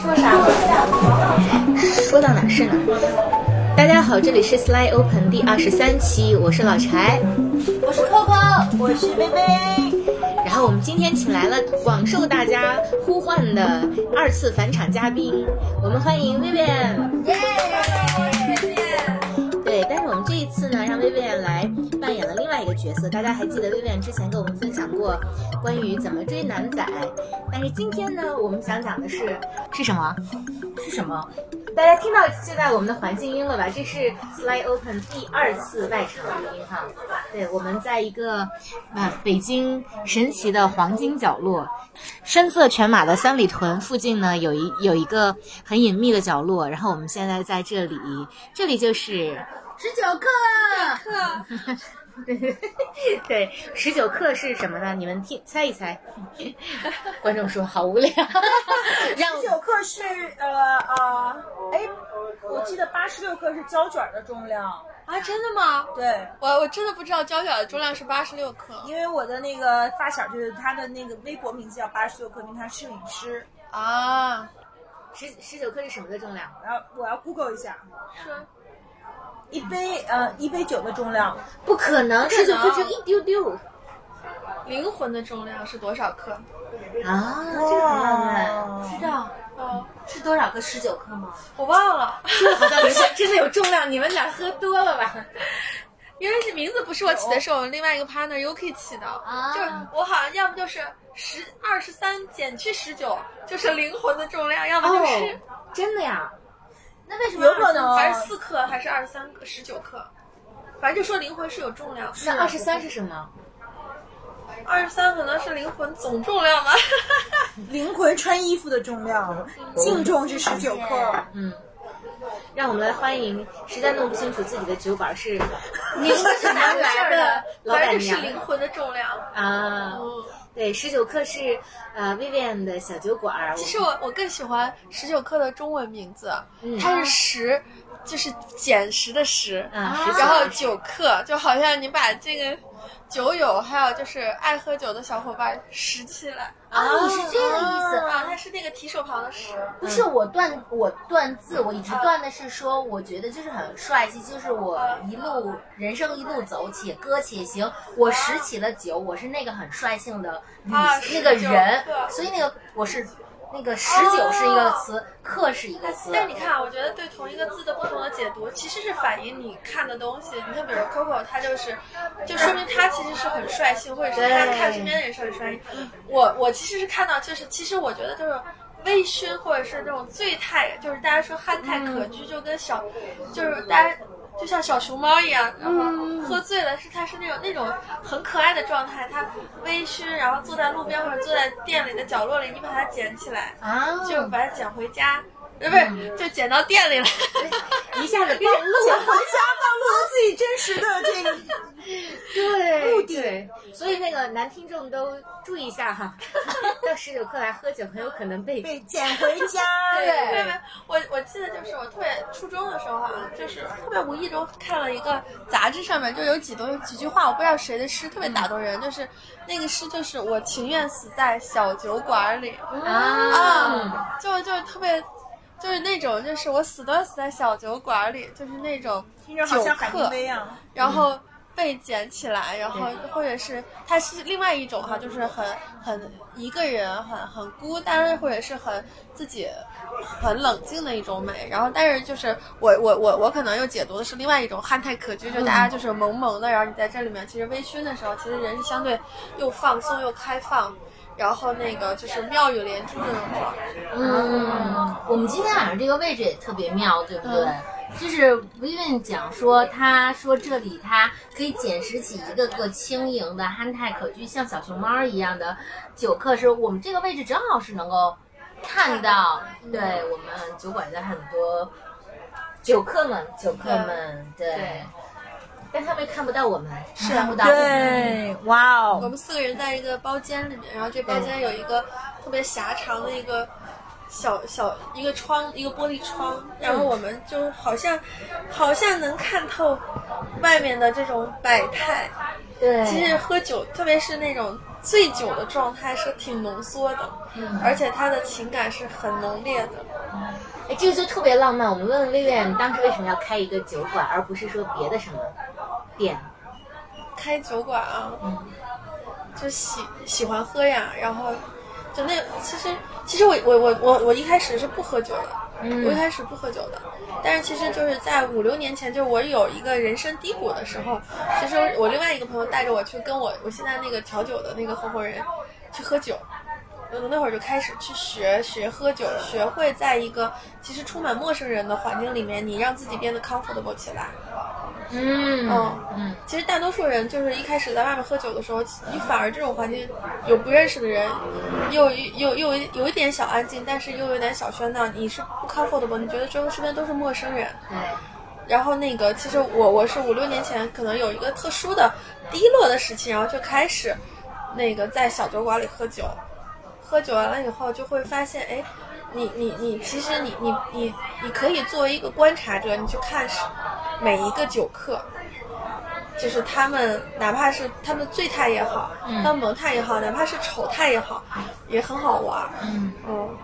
说啥了？说到哪是哪。大家好，这里是 Sly Open 第二十三期，我是老柴，我是 Coco，我是薇薇。然后我们今天请来了广受大家呼唤的二次返场嘉宾，我们欢迎 Vivian。耶！角色。大家还记得 Vivian 之前跟我们分享过关于怎么追男仔，但是今天呢，我们想讲的是是什么？是什么？大家听到现在我们的环境音了吧？这是 Slide Open 第二次外场录音哈。对，我们在一个呃北京神奇的黄金角落，深色犬马的三里屯附近呢，有一有一个很隐秘的角落。然后我们现在在这里，这里就是十九课课。对，十九克是什么呢？你们听猜一猜。观众说好无聊。十九克是呃呃，哎，我记得八十六克是胶卷的重量啊？真的吗？对，我我真的不知道胶卷的重量是八十六克，因为我的那个发小就是他的那个微博名字叫八十六克，因为他摄影师啊。十十九克是什么的重量？我要我要 Google 一下。是。一杯呃一杯酒的重量，不可能，十九克只有一丢丢。灵魂的重量是多少克？啊，这个很浪漫，知道？哦，是多少个十九克吗？我忘了，这好像 真的有重量，你们俩喝多了吧？因为这名字不是我起的，是我们另外一个 partner Yuki 起的。啊，就是我好像要么就是十二十三减去十九，就是灵魂的重量，要么就是真的呀。那为什么有可能还是四克还是二十三克十九克？反正就说灵魂是有重量。那二十三是什么？二十三可能是灵魂总重量吧。灵魂穿衣服的重量，净重是十九克。嗯，让我们来欢迎实在弄不清楚自己的酒馆是名 字是哪来的老板娘。是灵魂的重量啊。对，十九克是呃 Vivian 的小酒馆。其实我我更喜欢十九克的中文名字，它是十，就是捡拾的拾，然后酒客，就好像你把这个酒友还有就是爱喝酒的小伙伴拾起来。啊，你是这个意思啊？它是那个提手旁的拾。不是我断我断字，我一直断的是说，我觉得就是很帅气，就是我一路人生一路走，且歌且行。我拾起了酒，我是那个很率性的女那个人，所以那个我是。那个十九是一个词，克是一个词。但你看，我觉得对同一个字的不同的解读，其实是反映你看的东西。你看，比如 Coco，他就是，就说明他其实是很率性，或者是他看身边的人是很率性。我我其实是看到，就是其实我觉得就是微醺，或者是那种醉态，就是大家说憨态可掬，就跟小，就是大家。就像小熊猫一样，然后喝醉了，是它是那种那种很可爱的状态，它微醺，然后坐在路边或者坐在店里的角落里，你把它捡起来，就把它捡回家。不是，就捡到店里了，一下子暴露，捡回家暴露了自己真实的这个对。目的，所以那个男听众都注意一下哈，到十九克来喝酒很有可能被被捡回家。对，我我记得就是我特别初中的时候哈，就是特别无意中看了一个杂志，上面就有几段几句话，我不知道谁的诗特别打动人，就是那个诗就是我情愿死在小酒馆里。啊，就就特别。就是那种，就是我死都要死在小酒馆里，就是那种酒客，然后被捡起来，然后或者是它是另外一种哈，就是很很一个人，很很孤单，或者是很自己很冷静的一种美。然后，但是就是我我我我可能又解读的是另外一种憨态可掬，就大家就是萌萌的，然后你在这里面其实微醺的时候，其实人是相对又放松又开放。然后那个就是妙语连珠这种状态。嗯，我们今天晚上这个位置也特别妙，对不对？就是薇薇讲说，他说这里他可以捡拾起一个个轻盈的、憨态可掬、像小熊猫一样的酒客，是我们这个位置正好是能够看到，对我们酒馆的很多酒客们，酒客们，对。但他们看不到我们，看不到。对，哇哦！我们四个人在一个包间里面，然后这包间有一个特别狭长的一个小小一个窗，一个玻璃窗，然后我们就好像好像能看透外面的这种百态。对，其实喝酒，特别是那种醉酒的状态是挺浓缩的，而且他的情感是很浓烈的。哎，这个就特别浪漫。我们问问薇薇，你当时为什么要开一个酒馆，而不是说别的什么店？开酒馆啊，就喜喜欢喝呀，然后就那其实其实我我我我我一开始是不喝酒的，嗯我一开始不喝酒的，但是其实就是在五六年前，就是我有一个人生低谷的时候，其实我另外一个朋友带着我去跟我我现在那个调酒的那个合伙人去喝酒。我那会儿就开始去学学喝酒，学会在一个其实充满陌生人的环境里面，你让自己变得 comfortable 起来。嗯嗯嗯其实大多数人就是一开始在外面喝酒的时候，你反而这种环境有不认识的人，又又又有有一点小安静，但是又有点小喧闹，你是不 comfortable，你觉得周围身边都是陌生人。对，然后那个，其实我我是五六年前可能有一个特殊的低落的时期，然后就开始那个在小酒馆里喝酒，喝酒完了以后就会发现，哎，你你你，其实你你你你可以作为一个观察者，你去看是每一个酒客。就是他们，哪怕是他们醉态也好，嗯他们萌态也好，哪怕是丑态也好，也很好玩儿。嗯，嗯，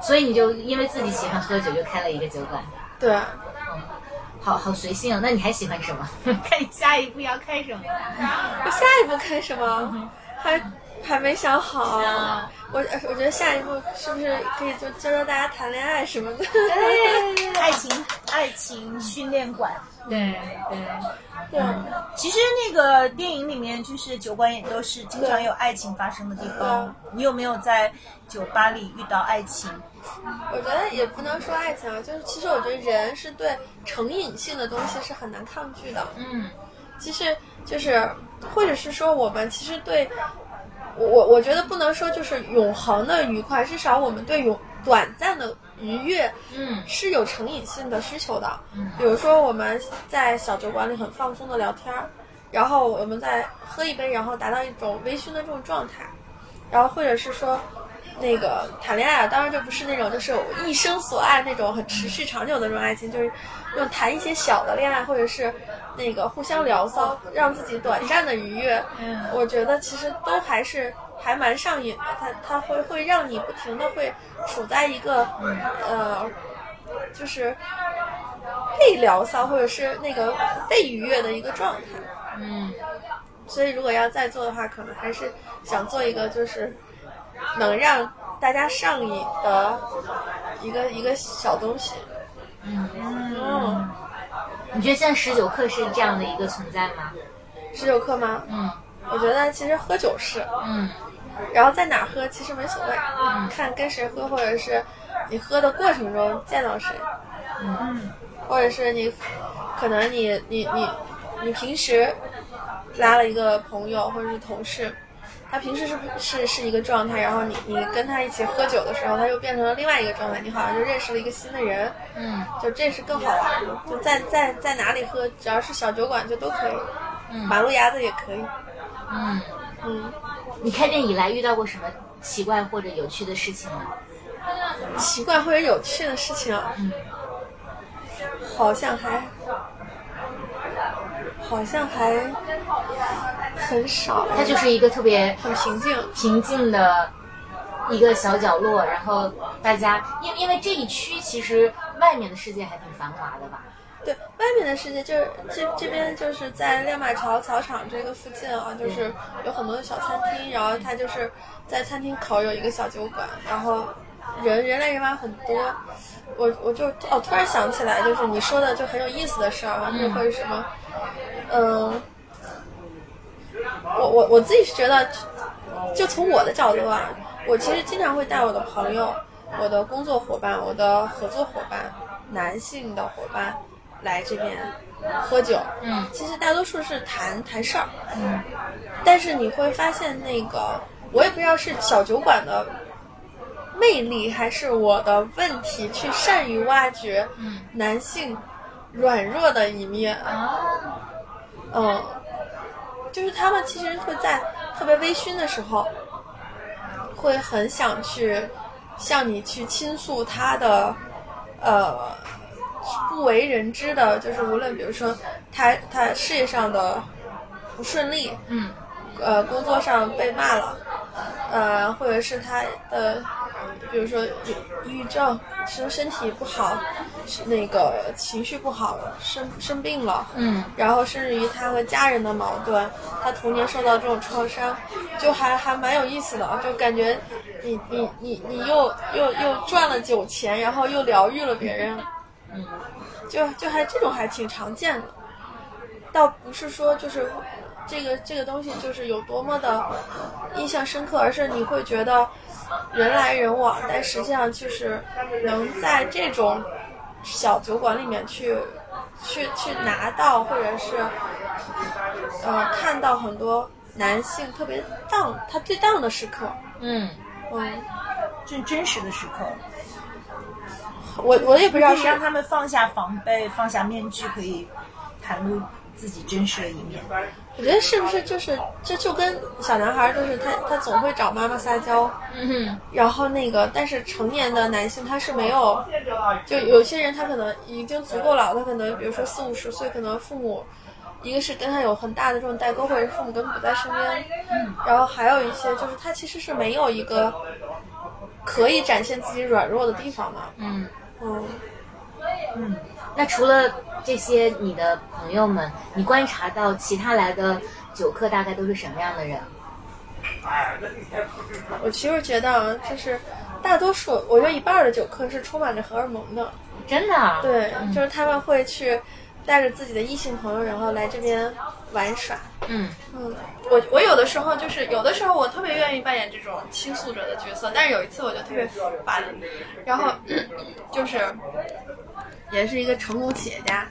所以你就因为自己喜欢喝酒，就开了一个酒馆。对。好好随性哦！那你还喜欢什么？看你下一步要开什么？我下一步开什么？还还没想好。啊我我觉得下一步是不是可以就教教大家谈恋爱什么的？爱情 爱情训练馆。对对，对，其实那个电影里面，就是酒馆也都是经常有爱情发生的地方。你有没有在酒吧里遇到爱情？我觉得也不能说爱情啊，就是其实我觉得人是对成瘾性的东西是很难抗拒的。嗯其实就是，或者是说我们其实对，我我我觉得不能说就是永恒的愉快，至少我们对永短暂的愉悦嗯是有成瘾性的需求的。嗯比如说我们在小酒馆里很放松的聊天儿，然后我们再喝一杯，然后达到一种微醺的这种状态，然后或者是说。那个谈恋爱啊，当然就不是那种就是一生所爱那种很持续长久的那种爱情，就是用谈一些小的恋爱，或者是那个互相聊骚，让自己短暂的愉悦。嗯我觉得其实都还是还蛮上瘾的，它它会会让你不停的会处在一个呃，就是被聊骚或者是那个被愉悦的一个状态。嗯所以如果要再做的话，可能还是想做一个就是能让大家上瘾的一个一个小东西。嗯，嗯，你觉得现在十九课是这样的一个存在吗？十九克吗？嗯。我觉得其实喝酒是，嗯。然后在哪儿喝其实没所谓，看跟谁喝，或者是你喝的过程中见到谁，嗯。或者是你可能你你你你平时拉了一个朋友或者是同事，他平时是是是一个状态，然后你你跟他一起喝酒的时候，他又变成了另外一个状态，你好像就认识了一个新的人，嗯就这是更好玩的。就在在在哪里喝，只要是小酒馆就都可以，嗯马路牙子也可以，嗯，嗯。你开店以来遇到过什么奇怪或者有趣的事情吗？奇怪或者有趣的事情啊，嗯好像还好像还很少，它就是一个特别很平静。平静的一个小角落，然后大家因因为这一区其实外面的世界还挺繁华的吧？对外面的世界，就是这这边就是在亮马桥草场这个附近啊，就是有很多的小餐厅，然后它就是在餐厅口有一个小酒馆，然后人人来人往很多。我我就哦突然想起来，就是你说的就很有意思的事儿啊，就会什么，嗯、我我我自己是觉得，就从我的角度啊，我其实经常会带我的朋友、我的工作伙伴、我的合作伙伴、男性的伙伴来这边喝酒。嗯其实大多数是谈谈事儿，嗯但是你会发现那个，我也不知道是小酒馆的魅力，还是我的问题，去善于挖掘嗯。男性软弱的一面。啊。嗯，就是他们其实会在特别微醺的时候，会很想去向你去倾诉他的呃不为人知的，就是无论比如说他他事业上的不顺利，嗯。呃工作上被骂了，呃，或者是他的，比如说抑抑郁症，身身体不好，是那个情绪不好，生生病了，嗯，然后甚至于他和家人的矛盾，他童年受到这种创伤，就还还蛮有意思的，就感觉你你你你又又又赚了酒钱，然后又疗愈了别人，嗯，就就还这种还挺常见的，倒不是说就是这个这个东西就是有多么的印象深刻，而是你会觉得人来人往，但实际上就是能在这种小酒馆里面去去去拿到，或者是呃看到很多男性特别荡，他最荡的时刻，嗯，嗯，最真实的时刻，我我也不知道是让他们放下防备，放下面具，可以袒露自己真实的一面。我觉得是不是就是这就跟小男孩儿就是他他总会找妈妈撒娇，嗯然后那个但是成年的男性他是没有，就有些人他可能已经足够老，他可能比如说四五十岁，可能父母一个是跟他有很大的这种代沟，或者是父母根本不在身边，然后还有一些就是他其实是没有一个可以展现自己软弱的地方的，嗯。嗯。那除了这些，你的朋友们，你观察到其他来的酒客大概都是什么样的人？我其实觉得啊，就是大多数，我觉得一半的酒客是充满着荷尔蒙的。真的啊？对，就是他们会去带着自己的异性朋友，然后来这边玩耍。嗯嗯，我我有的时候就是有的时候我特别愿意扮演这种倾诉者的角色，但是有一次我就特别烦，然后就是也是一个成功企业家，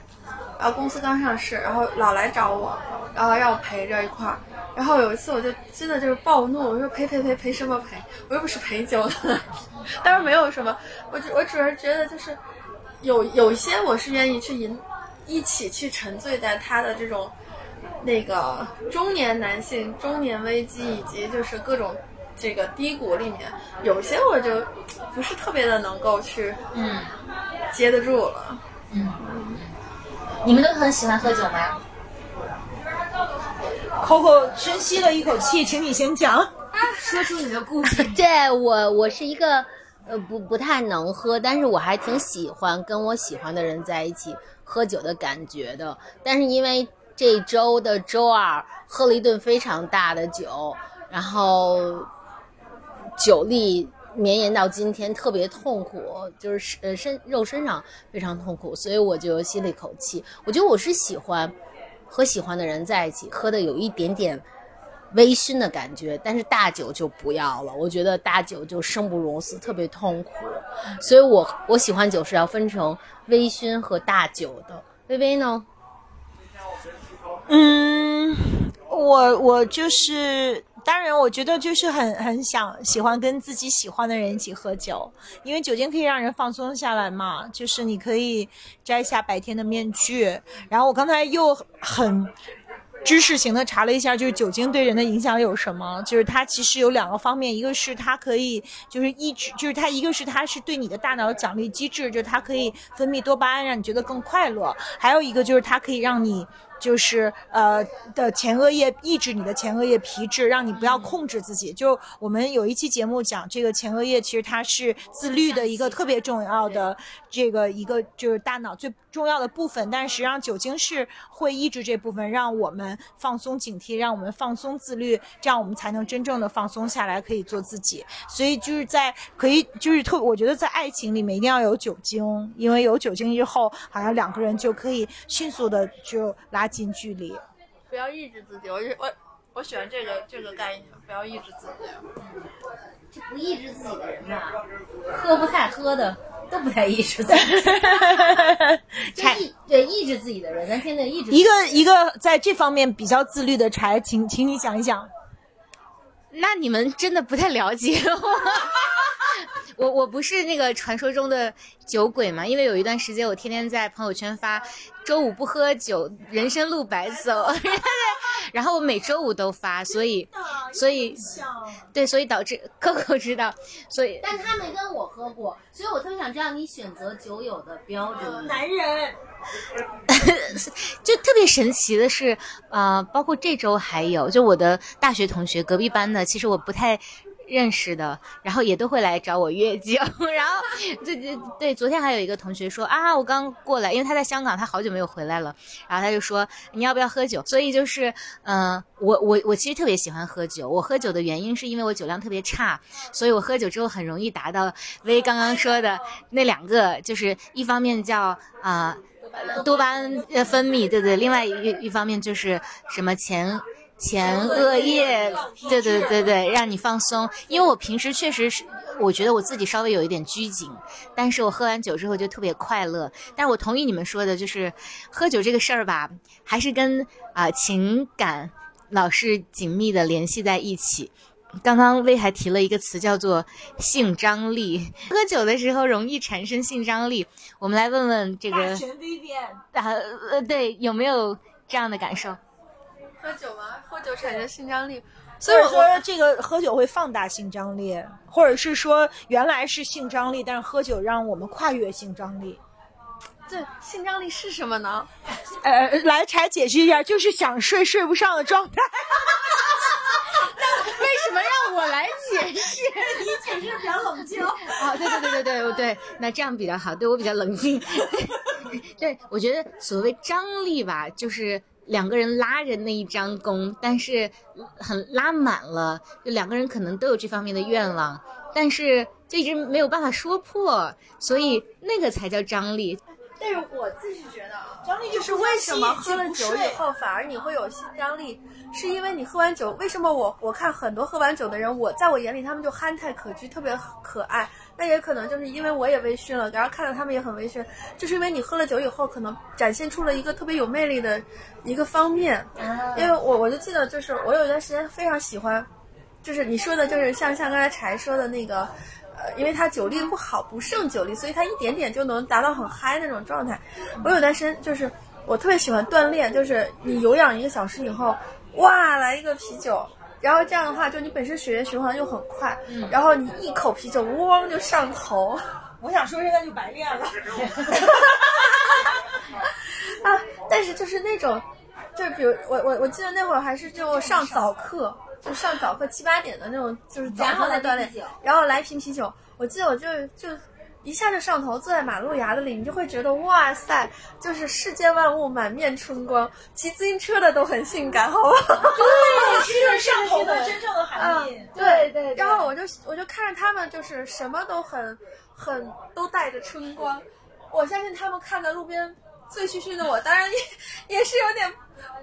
然后公司刚上市，然后老来找我，然后让我陪着一块儿。然后有一次我就真的就是暴怒，我说陪陪陪陪什么陪？我又不是陪酒的，当然没有什么，我只我只是觉得就是有有一些我是愿意去引一起去沉醉在他的这种那个中年男性中年危机以及就是各种这个低谷里面，有些我就不是特别的能够去嗯接得住了。嗯。你们都很喜欢喝酒吗？Coco 深吸了一口气，请你先讲。说出你的故事。对我，我是一个呃不不太能喝，但是我还挺喜欢跟我喜欢的人在一起喝酒的感觉的。但是因为这周的周二喝了一顿非常大的酒，然后酒力绵延到今天，特别痛苦，就是呃身肉身上非常痛苦，所以我就吸了一口气。我觉得我是喜欢和喜欢的人在一起，喝的有一点点微醺的感觉，但是大酒就不要了。我觉得大酒就生不如死，特别痛苦。所以我我喜欢酒是要分成微醺和大酒的。微微呢？嗯，我我就是，当然，我觉得就是很很想喜欢跟自己喜欢的人一起喝酒，因为酒精可以让人放松下来嘛，就是你可以摘下白天的面具。然后我刚才又很。知识型的查了一下，就是酒精对人的影响有什么？就是它其实有两个方面，一个是它可以就是抑制，就是它一个是它是对你的大脑奖励机制，就是它可以分泌多巴胺，让你觉得更快乐；还有一个就是它可以让你就是呃的前额叶抑制你的前额叶皮质，让你不要控制自己。就我们有一期节目讲这个前额叶，其实它是自律的一个特别重要的这个一个就是大脑最重要的部分，但实际上酒精是会抑制这部分，让我们放松警惕，让我们放松自律，这样我们才能真正的放松下来，可以做自己。所以就是在可以就是特，我觉得在爱情里面一定要有酒精，因为有酒精之后，好像两个人就可以迅速的就拉近距离。不要抑制自己，我我我喜欢这个这个概念，不要抑制自己。这不抑制自己的人呐、喝不太喝的都不太抑制自己。柴对抑制自己的人，咱现在抑制一个一个在这方面比较自律的柴，请请你想一想。那你们真的不太了解我。我我不是那个传说中的酒鬼嘛，因为有一段时间我天天在朋友圈发周五不喝酒，人生路白走。然后我每周五都发，所以所以对，所以导致 Coco 知道，所以但他没跟我喝过，所以我特别想知道你选择酒友的标准。男人，就特别神奇的是，呃，包括这周还有，就我的大学同学，隔壁班的，其实我不太认识的，然后也都会来找我约酒。然后，对对对，昨天还有一个同学说啊，我刚过来，因为他在香港，他好久没有回来了，然后他就说你要不要喝酒？所以就是，嗯、我我我其实特别喜欢喝酒，我喝酒的原因是因为我酒量特别差，所以我喝酒之后很容易达到薇刚刚说的那两个，就是一方面叫啊。多巴胺分泌，对对，另外一一方面就是什么前前额叶，对对对对，让你放松。因为我平时确实是，我觉得我自己稍微有一点拘谨，但是我喝完酒之后就特别快乐。但是我同意你们说的，就是喝酒这个事儿吧，还是跟啊、情感老是紧密的联系在一起。刚刚魏还提了一个词，叫做性张力。喝酒的时候容易产生性张力，我们来问问这个呃对，有没有这样的感受？喝酒吗？喝酒产生性张力，所以说这个喝酒会放大性张力，或者是说原来是性张力，但是喝酒让我们跨越性张力。对性张力是什么呢？呃，来柴解释一下，就是想睡睡不上的状态。为什么让我来解释？你解释比较冷静。哦，对对对对对对，那这样比较好，对我比较冷静。对，我觉得所谓张力吧，就是两个人拉着那一张弓，但是很拉满了，就两个人可能都有这方面的愿望，但是就一直没有办法说破，所以那个才叫张力。但是我自己觉得啊，张力就是为什么喝了酒以后反而你会有性张力，是因为你喝完酒，为什么我我看很多喝完酒的人，我在我眼里他们就憨态可掬，特别可爱。那也可能就是因为我也微醺了，然后看到他们也很微醺，就是因为你喝了酒以后，可能展现出了一个特别有魅力的一个方面。因为我我就记得，就是我有一段时间非常喜欢，就是你说的，就是像像刚才柴说的那个。呃，因为他酒力不好，不胜酒力，所以他一点点就能达到很嗨那种状态。我有段时间就是我特别喜欢锻炼，就是你有氧一个小时以后，哇，来一个啤酒，然后这样的话，就你本身血液循环又很快，然后你一口啤酒，嗡就上头。我想说，现在就白练了。啊，但是就是那种，就是比如我我我记得那会儿还是就上早课，就上早课七八点的那种，就是早上的锻炼，然后来瓶啤酒，我记得我就就一下就上头，坐在马路牙子里，你就会觉得哇塞，就是世间万物满面春光，骑自行车的都很性感，好不好？对，这是上头的真正的含义。对对，然后我就我就看着他们，就是什么都很很都带着春光，我相信他们看在路边。醉醺醺的我，当然也也是有点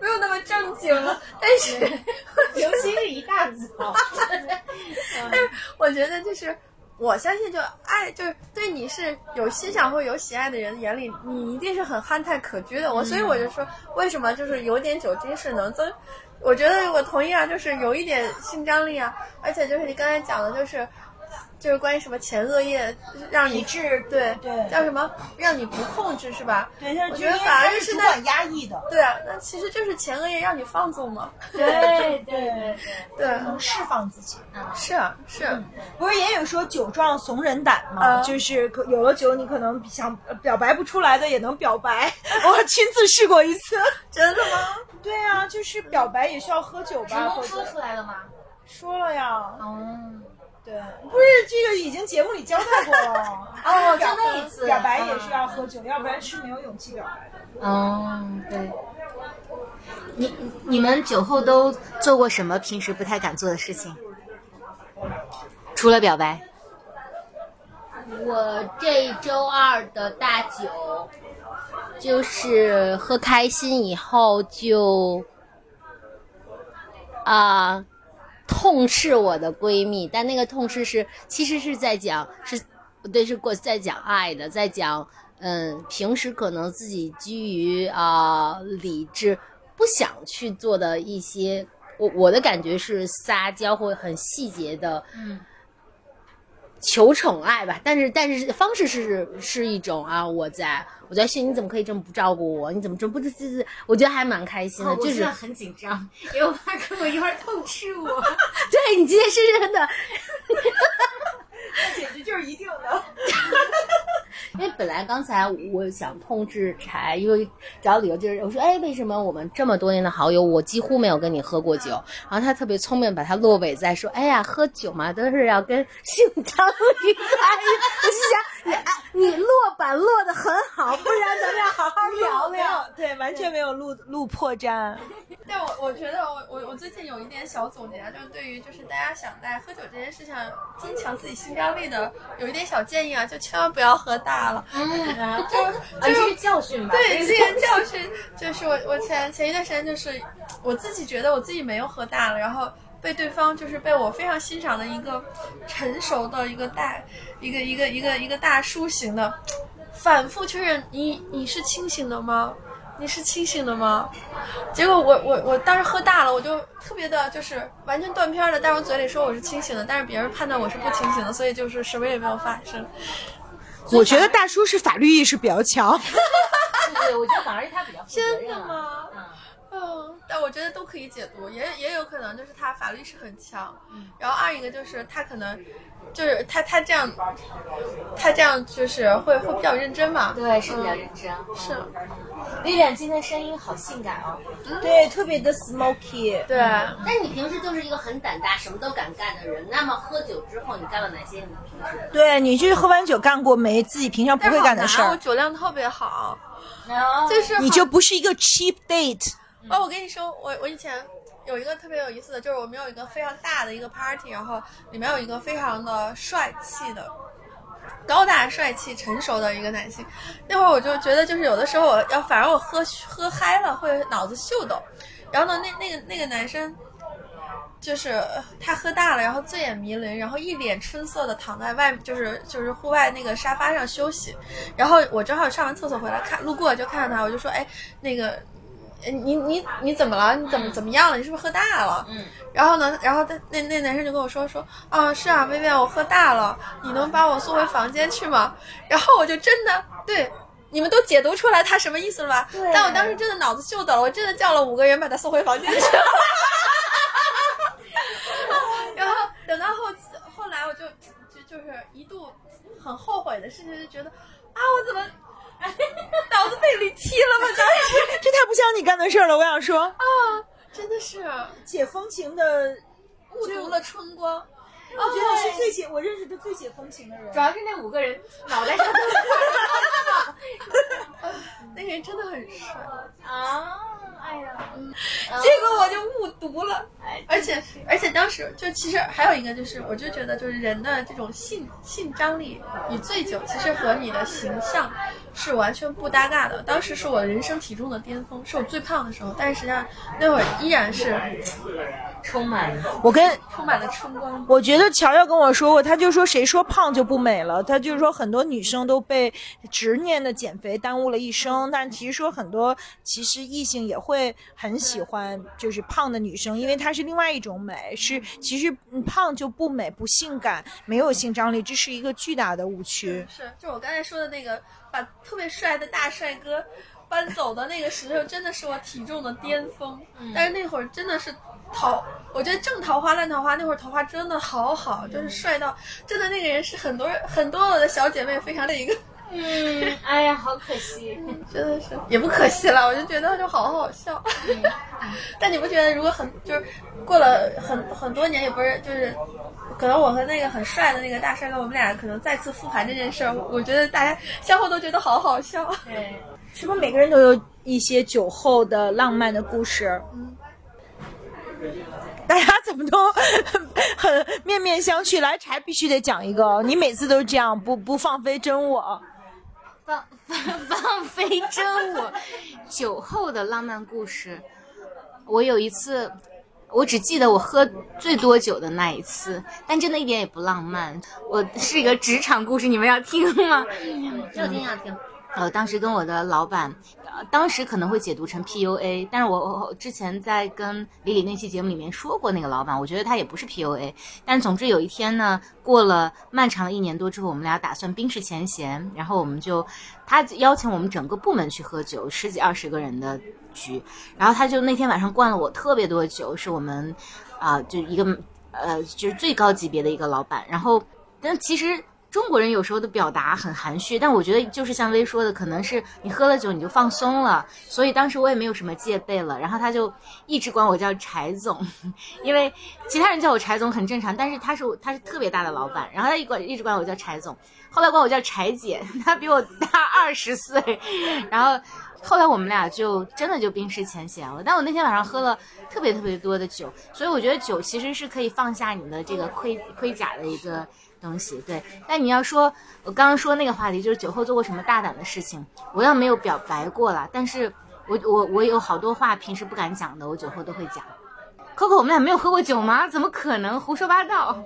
没有那么正经了，但是尤其是一大早，但是我觉得就是我相信，就爱就是对你是有欣赏或有喜爱的人眼里，你一定是很憨态可掬的。我所以我就说，为什么就是有点酒精是能增？我觉得我同意啊，就是有一点性张力啊，而且就是你刚才讲的，就是。就是关于什么前额叶让你治对对叫什么让你不控制是吧？对，我觉得反而是那压抑的。对啊，那其实就是前额叶让你放纵嘛。对对对对，能释放自己。嗯，是啊是。不是也有说酒壮怂人胆嘛？就是有了酒，你可能想表白不出来的也能表白。我亲自试过一次。真的吗？对啊，就是表白也需要喝酒吧？成功说出来了吗？说了呀。哦。对，不是这个已经节目里交代过了。哦，就那一次表白也是要喝酒，要不然是没有勇气表白的。哦，对。你你们酒后都做过什么平时不太敢做的事情？除了表白。我这周二的大酒，就是喝开心以后就啊。呃痛斥我的闺蜜，但那个痛斥是其实是在讲是不，对，是过在讲爱的，在讲嗯，平时可能自己基于啊、理智不想去做的一些，我我的感觉是撒娇或很细节的，嗯，求宠爱吧，但是但是方式是是一种啊，我在我在训你怎么可以这么不照顾我？你怎么这么不这这这？我觉得还蛮开心的，就是很紧张，因为我怕跟我一块儿痛斥我。对你今天是真的，简直就是一定的。因为本来刚才我想痛制柴，因为找理由就是我说，哎，为什么我们这么多年的好友，我几乎没有跟你喝过酒？然后他特别聪明，把他落尾在说，哎呀，喝酒嘛都是要跟姓张力在一起。我心想，你啊你落板落的很好，不然咱们要好好聊聊。对，完全没有录录破绽。但我我觉得我我我最近有一点小总结啊，就是对于就是大家想在喝酒这件事上增强自己性张力的，有一点小建议啊，就千万不要喝大了。啊，就啊这是教训吧？对，这个教训就是我我前前一段时间就是我自己觉得我自己没有喝大了，然后被对方就是被我非常欣赏的一个成熟的一个大一个一个一个一个大叔型的，反复确认你你是清醒的吗？你是清醒的吗？结果我我我当时喝大了，我就特别的就是完全断片儿的，但是我嘴里说我是清醒的，但是别人判断我是不清醒的，所以就是什么也没有发生。我觉得大叔是法律意识比较强。对 对，我觉得反而是他比较负责真。的吗？嗯嗯，但我觉得都可以解读，也也有可能就是他法律是很强，然后二一个就是他可能就是他他这样，他这样就是会会比较认真嘛，对，是比较认真。是，Vivian 今天声音好性感哦。对，特别的 smoky。对，但你平时就是一个很胆大、什么都敢干的人，那么喝酒之后你干了哪些你平时对你就是喝完酒干过没自己平常不会干的事儿，酒量特别好，哦就是你就不是一个 cheap date。哦，我跟你说，我我以前有一个特别有意思的，就是我们有一个非常大的一个 party，然后里面有一个非常的帅气的。高大帅气、成熟的一个男性，那会儿我就觉得，就是有的时候我要，反而我喝喝嗨了会脑子秀逗，然后呢，那那个那个男生，就是他喝大了，然后醉眼迷离，然后一脸春色的躺在外，就是就是户外那个沙发上休息，然后我正好上完厕所回来看，路过就看到他，我就说，哎，那个。呃你你你怎么了？你怎么怎么样了？你是不是喝大了？嗯。然后呢？然后他那那男生就跟我说说啊，是啊，薇薇，我喝大了，你能把我送回房间去吗？然后我就真的对。你们都解读出来他什么意思了吧？但我当时真的脑子秀逗了，我真的叫了五个人把他送回房间去。然后等到后后来，我就就就是一度很后悔的事情，就觉得啊，我怎么 脑子被驴踢了吗？当时 这太不像你干的事儿了。我想说，啊，真的是解风情的，误读了春光。我觉得是最解我认识的最解风情的人主。要是那五个人脑袋上都那个人真的很帅，啊，哎呀，嗯结果我就误读了。而且而且当时就其实还有一个就是，我就觉得就是人的这种性性张力与醉酒，其实和你的形象是完全不搭嘎的。当时是我人生体重的巅峰，是我最胖的时候，但是实际上那会儿依然是充满我跟充满了春光。我觉得乔乔跟我说过，他就说谁说胖就不美了，他就是说很多女生都被执念的减肥耽误了一生，但其实说很多其实异性也会很喜欢就是胖的女生，因为她是另外一种美，是其实嗯胖就不美不性感，没有性张力，这是一个巨大的误区。是，就我刚才说的那个，把特别帅的大帅哥搬走的那个时候，真的是我体重的巅峰。但是那会儿真的是桃，我觉得正桃花烂桃花，那会儿桃花真的好好，就是帅到真的那个人是很多人很多我的小姐妹非常的一个，嗯，哎呀，好可惜。真的是也不可惜了，我就觉得就好好笑。但你不觉得如果很就是过了很很多年，也不是就是。可能我和那个很帅的那个大帅哥，我们俩可能再次复盘这件事儿，我觉得大家相互都觉得好好笑。对，是不是每个人都有一些酒后的浪漫的故事？嗯，大家怎么都很 面面相觑？来，柴必须得讲一个，你每次都是这样，不不放飞真我。放 放放飞真我，酒后的浪漫故事。我有一次，我只记得我喝最多酒的那一次，但真的一点也不浪漫。我是一个职场故事，你们要听吗？要听要听。呃，当时跟我的老板，呃，当时可能会解读成 PUA，但是我我之前在跟李李那期节目里面说过那个老板，我觉得他也不是 PUA，但总之有一天呢，过了漫长的一年多之后，我们俩打算冰释前嫌，然后我们就他邀请我们整个部门去喝酒，十几二十个人的局，然后他就那天晚上灌了我特别多酒，是我们啊、就一个呃就是最高级别的一个老板，然后但其实。中国人有时候的表达很含蓄，但我觉得就是像薇说的，可能是你喝了酒你就放松了，所以当时我也没有什么戒备了。然后他就一直管我叫柴总，因为其他人叫我柴总很正常，但是他是他是特别大的老板，然后他一管一直管我叫柴总，后来管我叫柴姐，他比我大二十岁，然后后来我们俩就真的就冰释前嫌了。但我那天晚上喝了特别特别多的酒，所以我觉得酒其实是可以放下你的这个盔盔甲的一个。东西对，但你要说，我刚刚说那个话题就是酒后做过什么大胆的事情，我要没有表白过啦，但是我我我有好多话平时不敢讲的，我酒后都会讲。Coco，我们俩没有喝过酒吗？怎么可能？胡说八道！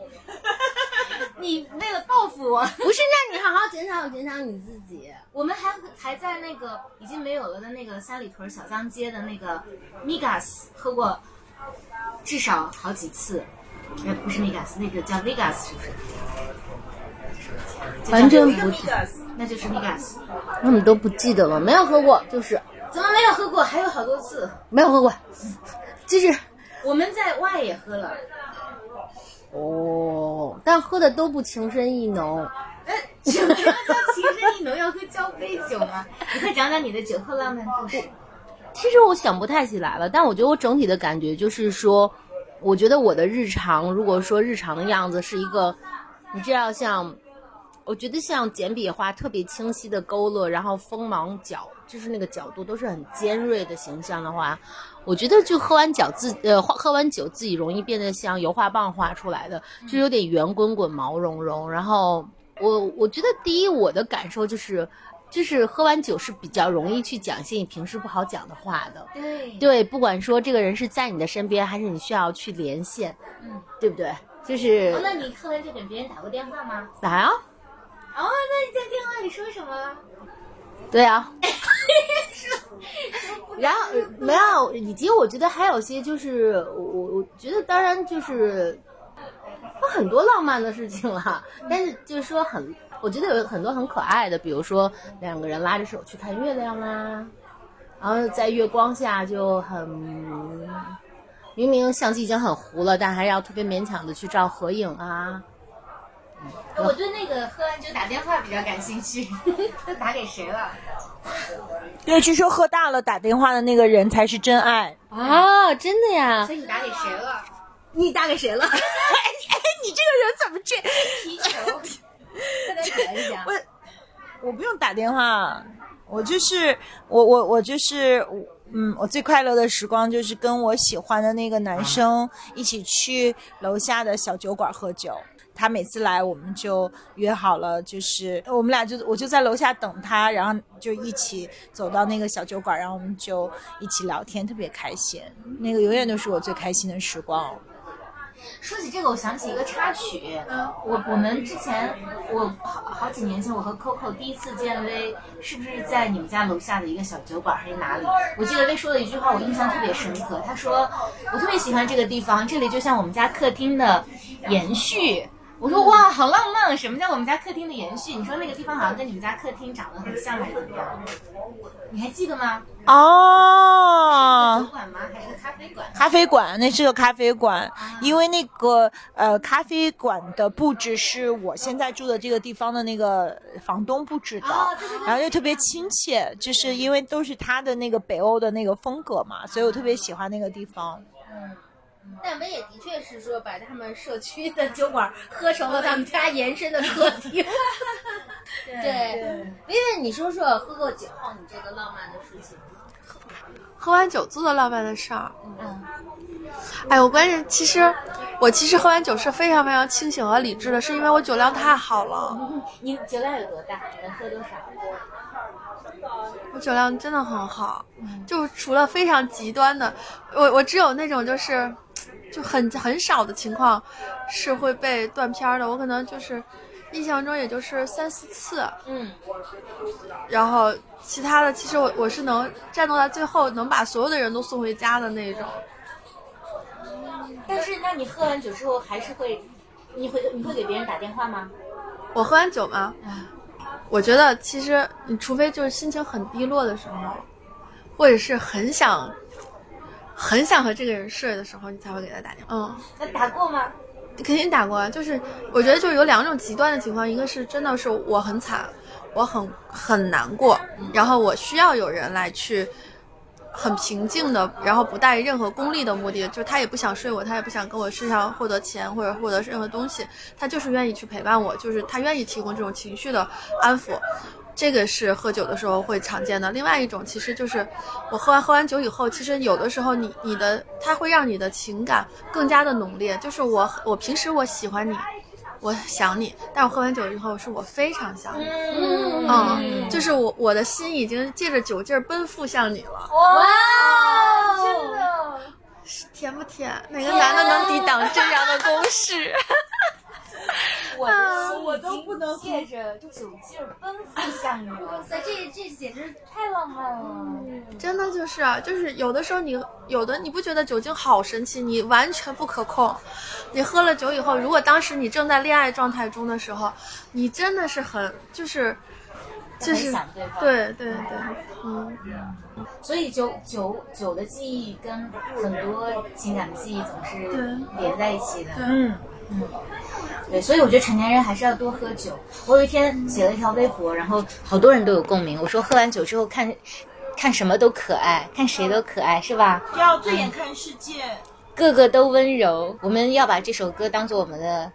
你为了报复我，不是，那你好好检讨检讨你自己。我们还还在那个已经没有了的那个三里屯小江街的那个 Migas 喝过，至少好几次。呃，不是 Megas，那个叫 Vegas 是不是？完全不是，那就是们都不记得了，没有喝过，就是怎么没有喝过？还有好多次。没有喝过，就是我们在外也喝了。哦，但喝的都不情深意浓。呃，什么叫情深意浓？要喝交杯酒吗？你快讲讲你的酒后浪漫故事。其实我想不太起来了，但我觉得我整体的感觉就是说，我觉得我的日常，如果说日常的样子是一个，你知道像，我觉得像简笔画特别清晰的勾勒，然后锋芒角，就是那个角度都是很尖锐的形象的话，我觉得就喝完酒自呃喝喝完酒自己容易变得像油画棒画出来的，就有点圆滚滚、毛茸茸。然后我我觉得第一我的感受就是。就是喝完酒是比较容易去讲一些你平时不好讲的话的，对对，不管说这个人是在你的身边，还是你需要去连线，嗯，对不对？就是哦，那你喝完酒给别人打过电话吗？打啊，哦，那你在电话里说什么？对啊。然后呃没有，以及我觉得还有些就是我我我觉得当然就是有很多浪漫的事情了，但是就是说很，我觉得有很多很可爱的，比如说两个人拉着手去看月亮啦，然后在月光下就很明明相机已经很糊了，但还要特别勉强的去照合影啊。哎我对那个喝完酒打电话比较感兴趣，都打给谁了？对，据说喝大了打电话的那个人才是真爱。啊，真的呀所？以你打给谁了？你打给谁了？哎，你这个人怎么这？踢球。再讲一讲。我不用打电话，我就是我我我就是嗯，我最快乐的时光就是跟我喜欢的那个男生一起去楼下的小酒馆喝酒。他每次来，我们就约好了，就是我们俩就我就在楼下等他，然后就一起走到那个小酒馆，然后我们就一起聊天，特别开心。那个永远都是我最开心的时光。说起这个，我想起一个插曲。我我们之前，我好好几年前，我和 Coco 第一次见薇，是不是在你们家楼下的一个小酒馆还是哪里？我记得薇说了一句话，我印象特别深刻。她说：“我特别喜欢这个地方，这里就像我们家客厅的延续。”我说哇，好浪漫！什么叫我们家客厅的延续？你说那个地方好像跟你们家客厅长得很像，还是怎么样？你还记得吗？哦酒馆吗？还是个咖啡馆？咖啡馆，那是个咖啡馆，因为那个呃咖啡馆的布置是我现在住的这个地方的那个房东布置的，哦对对对然后就特别亲切，就是因为都是他的那个北欧的那个风格嘛，所以我特别喜欢那个地方。但薇也的确是说把他们社区的酒馆喝成了他们家延伸的客厅。对，薇薇，你说说喝过酒后你这个浪漫的事情。喝完酒做的浪漫的事儿。嗯，哎，我关键其实我其实喝完酒是非常非常清醒和理智的，是因为我酒量太好了，你酒量有多大？能喝多少？我酒量真的很好，就除了非常极端的，我我只有那种就是就很很少的情况是会被断片儿的，我可能就是印象中也就是三四次，嗯，然后其他的其实我我是能战斗到最后，能把所有的人都送回家的那种。但是，那你喝完酒之后还是会，你会你会给别人打电话吗？我喝完酒吗，我觉得其实你除非就是心情很低落的时候，或者是很想很想和这个人睡的时候，你才会给他打电话。嗯，那打过吗？肯定打过啊，就是我觉得就是有两种极端的情况，一个是真的是我很惨，我很很难过，然后我需要有人来去很平静的，然后不带任何功利的目的，就是他也不想睡我，他也不想跟我身上获得钱或者获得任何东西，他就是愿意去陪伴我，就是他愿意提供这种情绪的安抚。这个是喝酒的时候会常见的。另外一种其实就是我喝完喝完酒以后，其实有的时候你你的它会让你的情感更加的浓烈。就是我我平时我喜欢你，我想你，但我喝完酒以后是我非常想你，嗯，就是我我的心已经借着酒劲儿奔赴向你了。哇，真的。甜不甜？哪个男的能抵挡这样的攻势？都不能借着酒劲儿奔赴向你。哇塞，这这简直太浪漫了。真的就是啊，就是有的时候你有的你不觉得酒精好神奇，你完全不可控。你喝了酒以后，如果当时你正在恋爱状态中的时候，你真的是很就是就是想对方对对对，嗯。所以酒酒酒的记忆跟很多情感的记忆总是连在一起的。嗯，对，所以我觉得成年人还是要多喝酒。我有一天写了一条微博，然后好多人都有共鸣。我说喝完酒之后看，看什么都可爱，看谁都可爱，是吧？要醉眼看世界。个个都温柔。我们要把这首歌当做我们的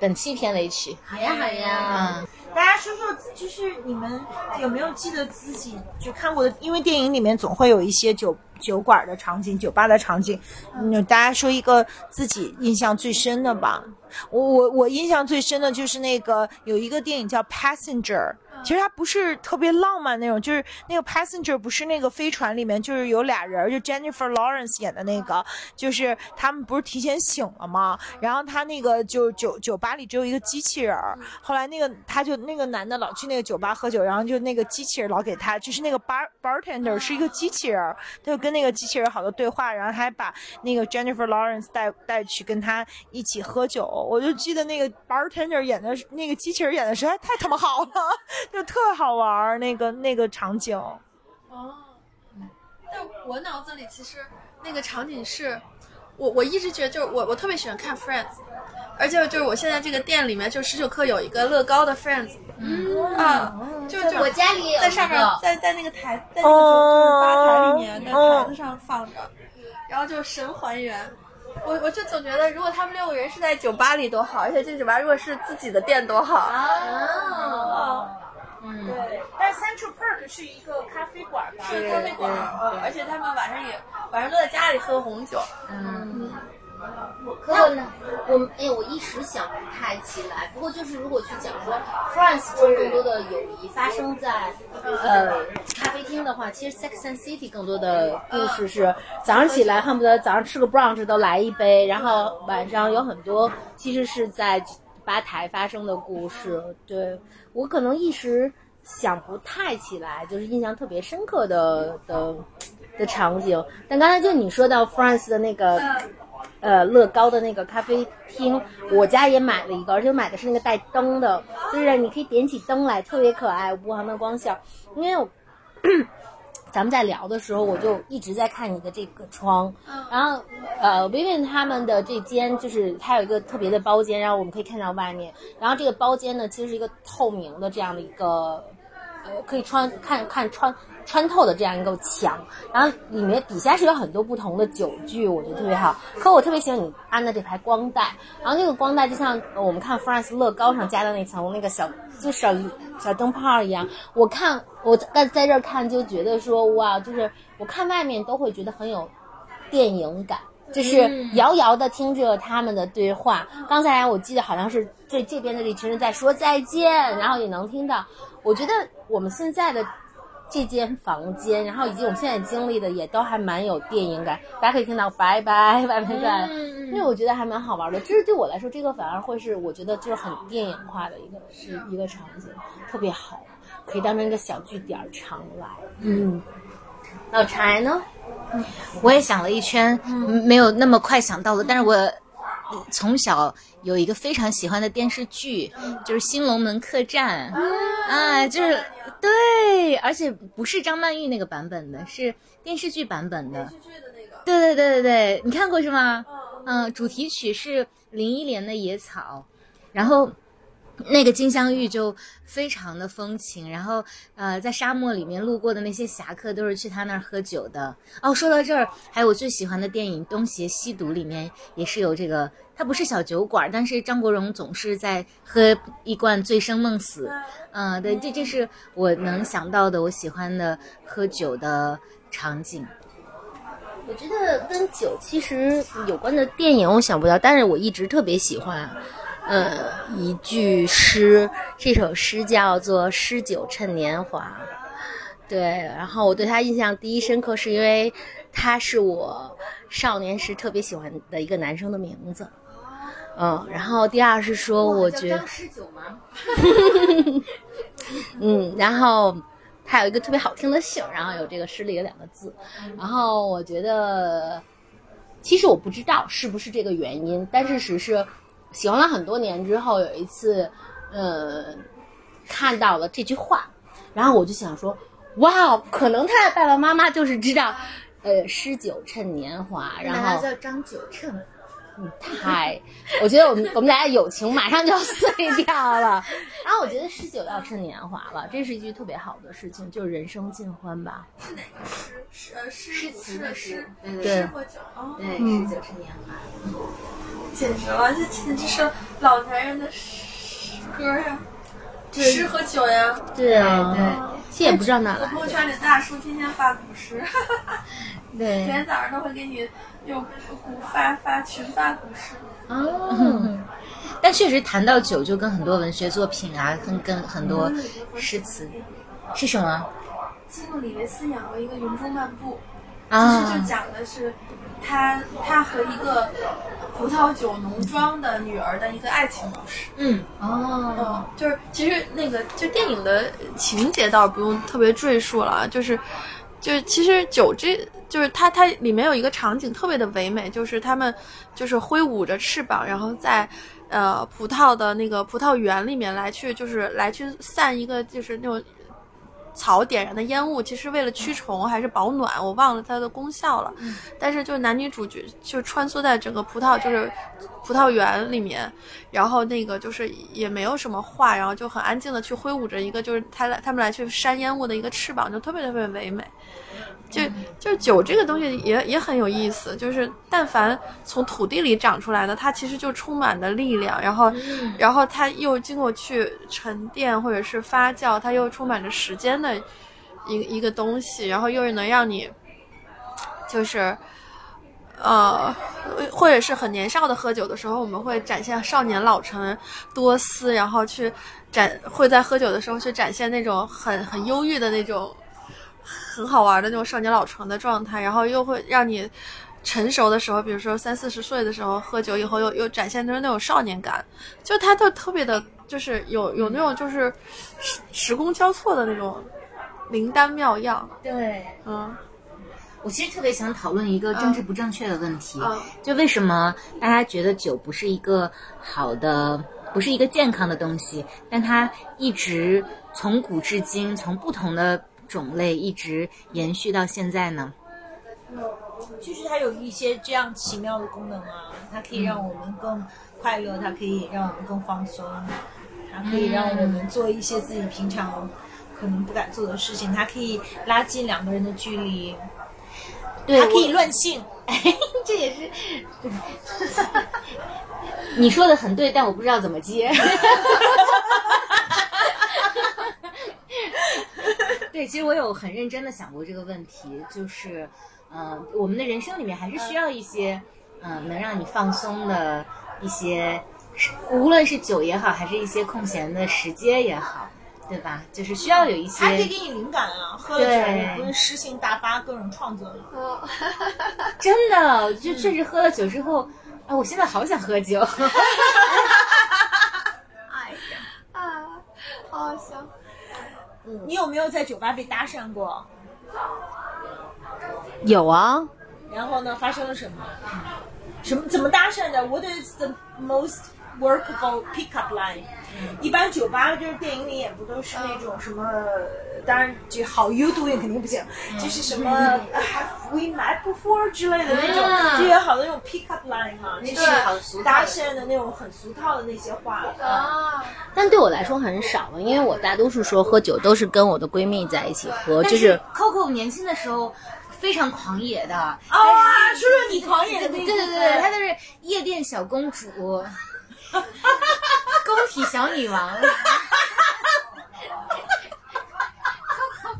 本期片尾曲。好呀好呀，嗯，大家说说，就是你们有没有记得自己就看过的？因为电影里面总会有一些酒酒馆的场景、酒吧的场景。嗯，大家说一个自己印象最深的吧。我我我印象最深的就是那个有一个电影叫《Passenger》。其实它不是特别浪漫那种，就是那个 passenger 不是那个飞船里面，就是有俩人，就 Jennifer Lawrence 演的那个，就是他们不是提前醒了吗？然后他那个就酒酒吧里只有一个机器人，后来那个他就那个男的老去那个酒吧喝酒，然后就那个机器人老给他，就是那个 bar bartender 是一个机器人儿，他就跟那个机器人好多对话，然后还把那个 Jennifer Lawrence 带带去跟他一起喝酒，我就记得那个 bartender 演的那个机器人演的实在太他妈好了。就特好玩儿，那个那个场景。哦，但我脑子里其实那个场景是，我我一直觉得就是我我特别喜欢看 Friends，而且就是我现在这个店里面就十九克有一个乐高的 Friends，嗯啊，就就我家里也有在上面，在在那个台在那个就是吧台里面的台子上放着，然后就神还原。我我就总觉得，如果他们六个人是在酒吧里多好，而且这酒吧如果是自己的店多好。哦，嗯，对，但是 Central Park 是一个咖啡馆吧？是咖啡馆，嗯，而且他们晚上也晚上都在家里喝红酒。嗯，可我呢，我哎，我一时想不太起来。不过就是如果去讲说 France 中更多的友谊发生在呃咖啡厅的话，其实 Sex and City 更多的故事是早上起来恨不得早上吃个 brunch 都来一杯，然后晚上有很多其实是在吧台发生的故事。对我可能一时想不太起来，就是印象特别深刻的的的场景。但刚才就你说到 France 的那个。呃，乐高的那个咖啡厅，我家也买了一个，而且我买的是那个带灯的，就是你可以点起灯来，特别可爱，无旁的光效。因为我咱们在聊的时候，我就一直在看你的这个窗，然后呃，Vivian 他们的这间就是它有一个特别的包间，然后我们可以看到外面，然后这个包间呢其实是一个透明的这样的一个。呃，可以穿看看穿穿透的这样一个墙，然后里面底下是有很多不同的酒具，我觉得特别好。可我特别喜欢你安的这排光带，然后那个光带就像我们看 France 乐高上加的那层那个小就小小灯泡一样。我看我在在这儿看就觉得说哇，就是我看外面都会觉得很有电影感。就是遥遥的听着他们的对话。刚才我记得好像是这这边的这群人在说再见，然后也能听到。我觉得我们现在的这间房间，然后以及我们现在经历的也都还蛮有电影感。大家可以听到拜拜外面转，嗯因为我觉得还蛮好玩的。就是对我来说，这个反而会是我觉得就是很电影化的一个是一个场景，特别好，可以当成一个小据点儿常来。嗯，老柴呢？我也想了一圈，没有那么快想到的，但是我呃从小有一个非常喜欢的电视剧，就是《新龙门客栈》啊，就是对，而且不是张曼玉那个版本的，是电视剧版本的。电视剧的那个，对对对对对，你看过是吗？嗯，主题曲是林忆莲的《野草》，然后那个金镶玉就非常的风情，然后呃，在沙漠里面路过的那些侠客都是去他那儿喝酒的。哦，说到这儿，还有我最喜欢的电影《东邪西毒》里面也是有这个，它不是小酒馆，但是张国荣总是在喝一罐醉生梦死。嗯、对，这这是我能想到的我喜欢的喝酒的场景。我觉得跟酒其实有关的电影我想不到，但是我一直特别喜欢，呃，一句诗，这首诗叫做《诗酒趁年华》。对，然后我对他印象第一深刻，是因为他是我少年时特别喜欢的一个男生的名字。嗯，然后第二是说，我觉得？嗯，然后他有一个特别好听的姓，然后有这个“诗”里的两个字，然后我觉得，其实我不知道是不是这个原因，但是只是喜欢了很多年之后，有一次，呃，看到了这句话，然后我就想说，哇，可能他的爸爸妈妈就是知道，呃，诗酒趁年华，然后叫张九趁。太，我觉得我们我们俩的友情马上就要碎掉了。然后我觉得十九要趁年华了，这是一句特别好的事情，就是人生尽欢吧。是哪个诗？诗呃诗诗词词的诗诗，对对诗和酒哦，对，诗酒趁年华。简直了，这简直是老男人的诗歌呀，诗和酒呀。对啊，对这也不知道哪来的。朋友圈里大叔天天发古诗，每对，天早上都会给你用古发发群发古诗。哦，但确实谈到酒，就跟很多文学作品啊，跟跟很多诗词是什么基努里维斯养过一个云中漫步，其啊实就讲的是他他和一个葡萄酒农庄的女儿的一个爱情故事。嗯。哦。嗯，就是其实那个就电影的情节倒不用特别赘述了，就是就是其实酒这就是它它里面有一个场景特别的唯美，就是他们就是挥舞着翅膀，然后在呃葡萄的那个葡萄园里面来去就是来去散一个就是那种。草点燃的烟雾，其实为了驱虫还是保暖，我忘了它的功效了。但是就是男女主角就穿梭在整个葡萄就是葡萄园里面，然后那个就是也没有什么话，然后就很安静的去挥舞着一个就是他来他们来去扇烟雾的一个翅膀，就特别特别唯美。就就是酒这个东西也也很有意思，就是但凡从土地里长出来的，它其实就充满了力量，然后然后它又经过去沉淀或者是发酵，它又充满着时间的一个一个东西，然后又是能让你就是。呃，或者是很年少的喝酒的时候，我们会展现少年老成多思，然后去展会在喝酒的时候去展现那种很很忧郁的那种很好玩的那种少年老成的状态，然后又会让你成熟的时候，比如说三四十岁的时候喝酒以后又又展现出那种少年感，就它都特别的，就是有有那种就是时时空交错的那种灵丹妙药，对。嗯。我其实特别想讨论一个政治不正确的问题，嗯。就为什么大家觉得酒不是一个好的，不是一个健康的东西，但它一直从古至今，从不同的种类一直延续到现在呢？就是它有一些这样奇妙的功能啊，它可以让我们更快乐，它可以让我们更放松，它可以让我们做一些自己平常可能不敢做的事情，它可以拉近两个人的距离，对，它可以乱性。这也是，你说的很对，但我不知道怎么接。对，其实我有很认真的想过这个问题，就是，呃，我们的人生里面还是需要一些，呃，能让你放松的一些，无论是酒也好，还是一些空闲的时间也好，对吧？就是需要有一些还可以给你灵感啊，喝了酒诗性大发，各种创作 真的，就确实喝了酒之后，啊，我现在好想喝酒。哎呀，啊，好好笑。你有没有在酒吧被搭讪过？有啊，然后呢，发生了什么？什么怎么搭讪的？What is the most workable pickup line？、一般酒吧就是电影里演不都是那种什么？当然，就好 you doing 肯定不行，就是什么、Have we met before 之类的那种，嗯就有好多那种 pickup line 嘛，那是搭讪的那种很俗套的那些话。啊，但对我来说很少了，因为我大多数时候喝酒都是跟我的闺蜜在一起喝，就是 Coco 年轻的时候非常狂野的，啊，说说你狂野的那对对对对，她就是夜店小公主，工体小女王。Coco，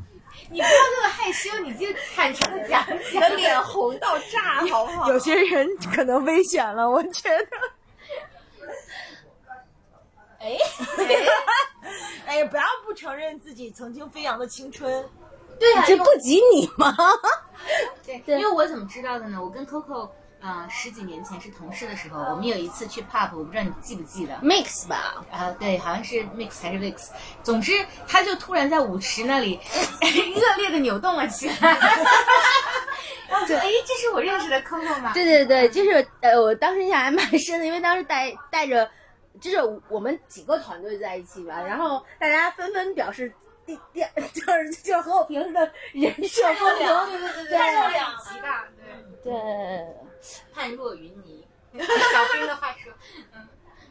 你不要那么害羞，你就坦诚的讲你的脸红到炸，好不好？有些人可能危险了，我觉得。哎，哎呀，不要不承认自己曾经飞扬的青春。对啊，这不及你吗？对，对因为我怎么知道的呢？我跟 Coco，呃，十几年前是同事的时候，我们有一次去 pub，我不知道你记不记得。mix 吧，啊，对，好像是 mix 还是 vix，总之他就突然在舞池那里 热烈的扭动了起来，然后就哎，这是我认识的 Coco 吗？对对对，就是呃，我当时印象还蛮深的，因为当时带带着，就是我们几个团队在一起吧，然后大家纷纷表示第 第就是就是和我平时的人设风格，对对对判若对两极的，对，对，判若云泥。小兵的话说，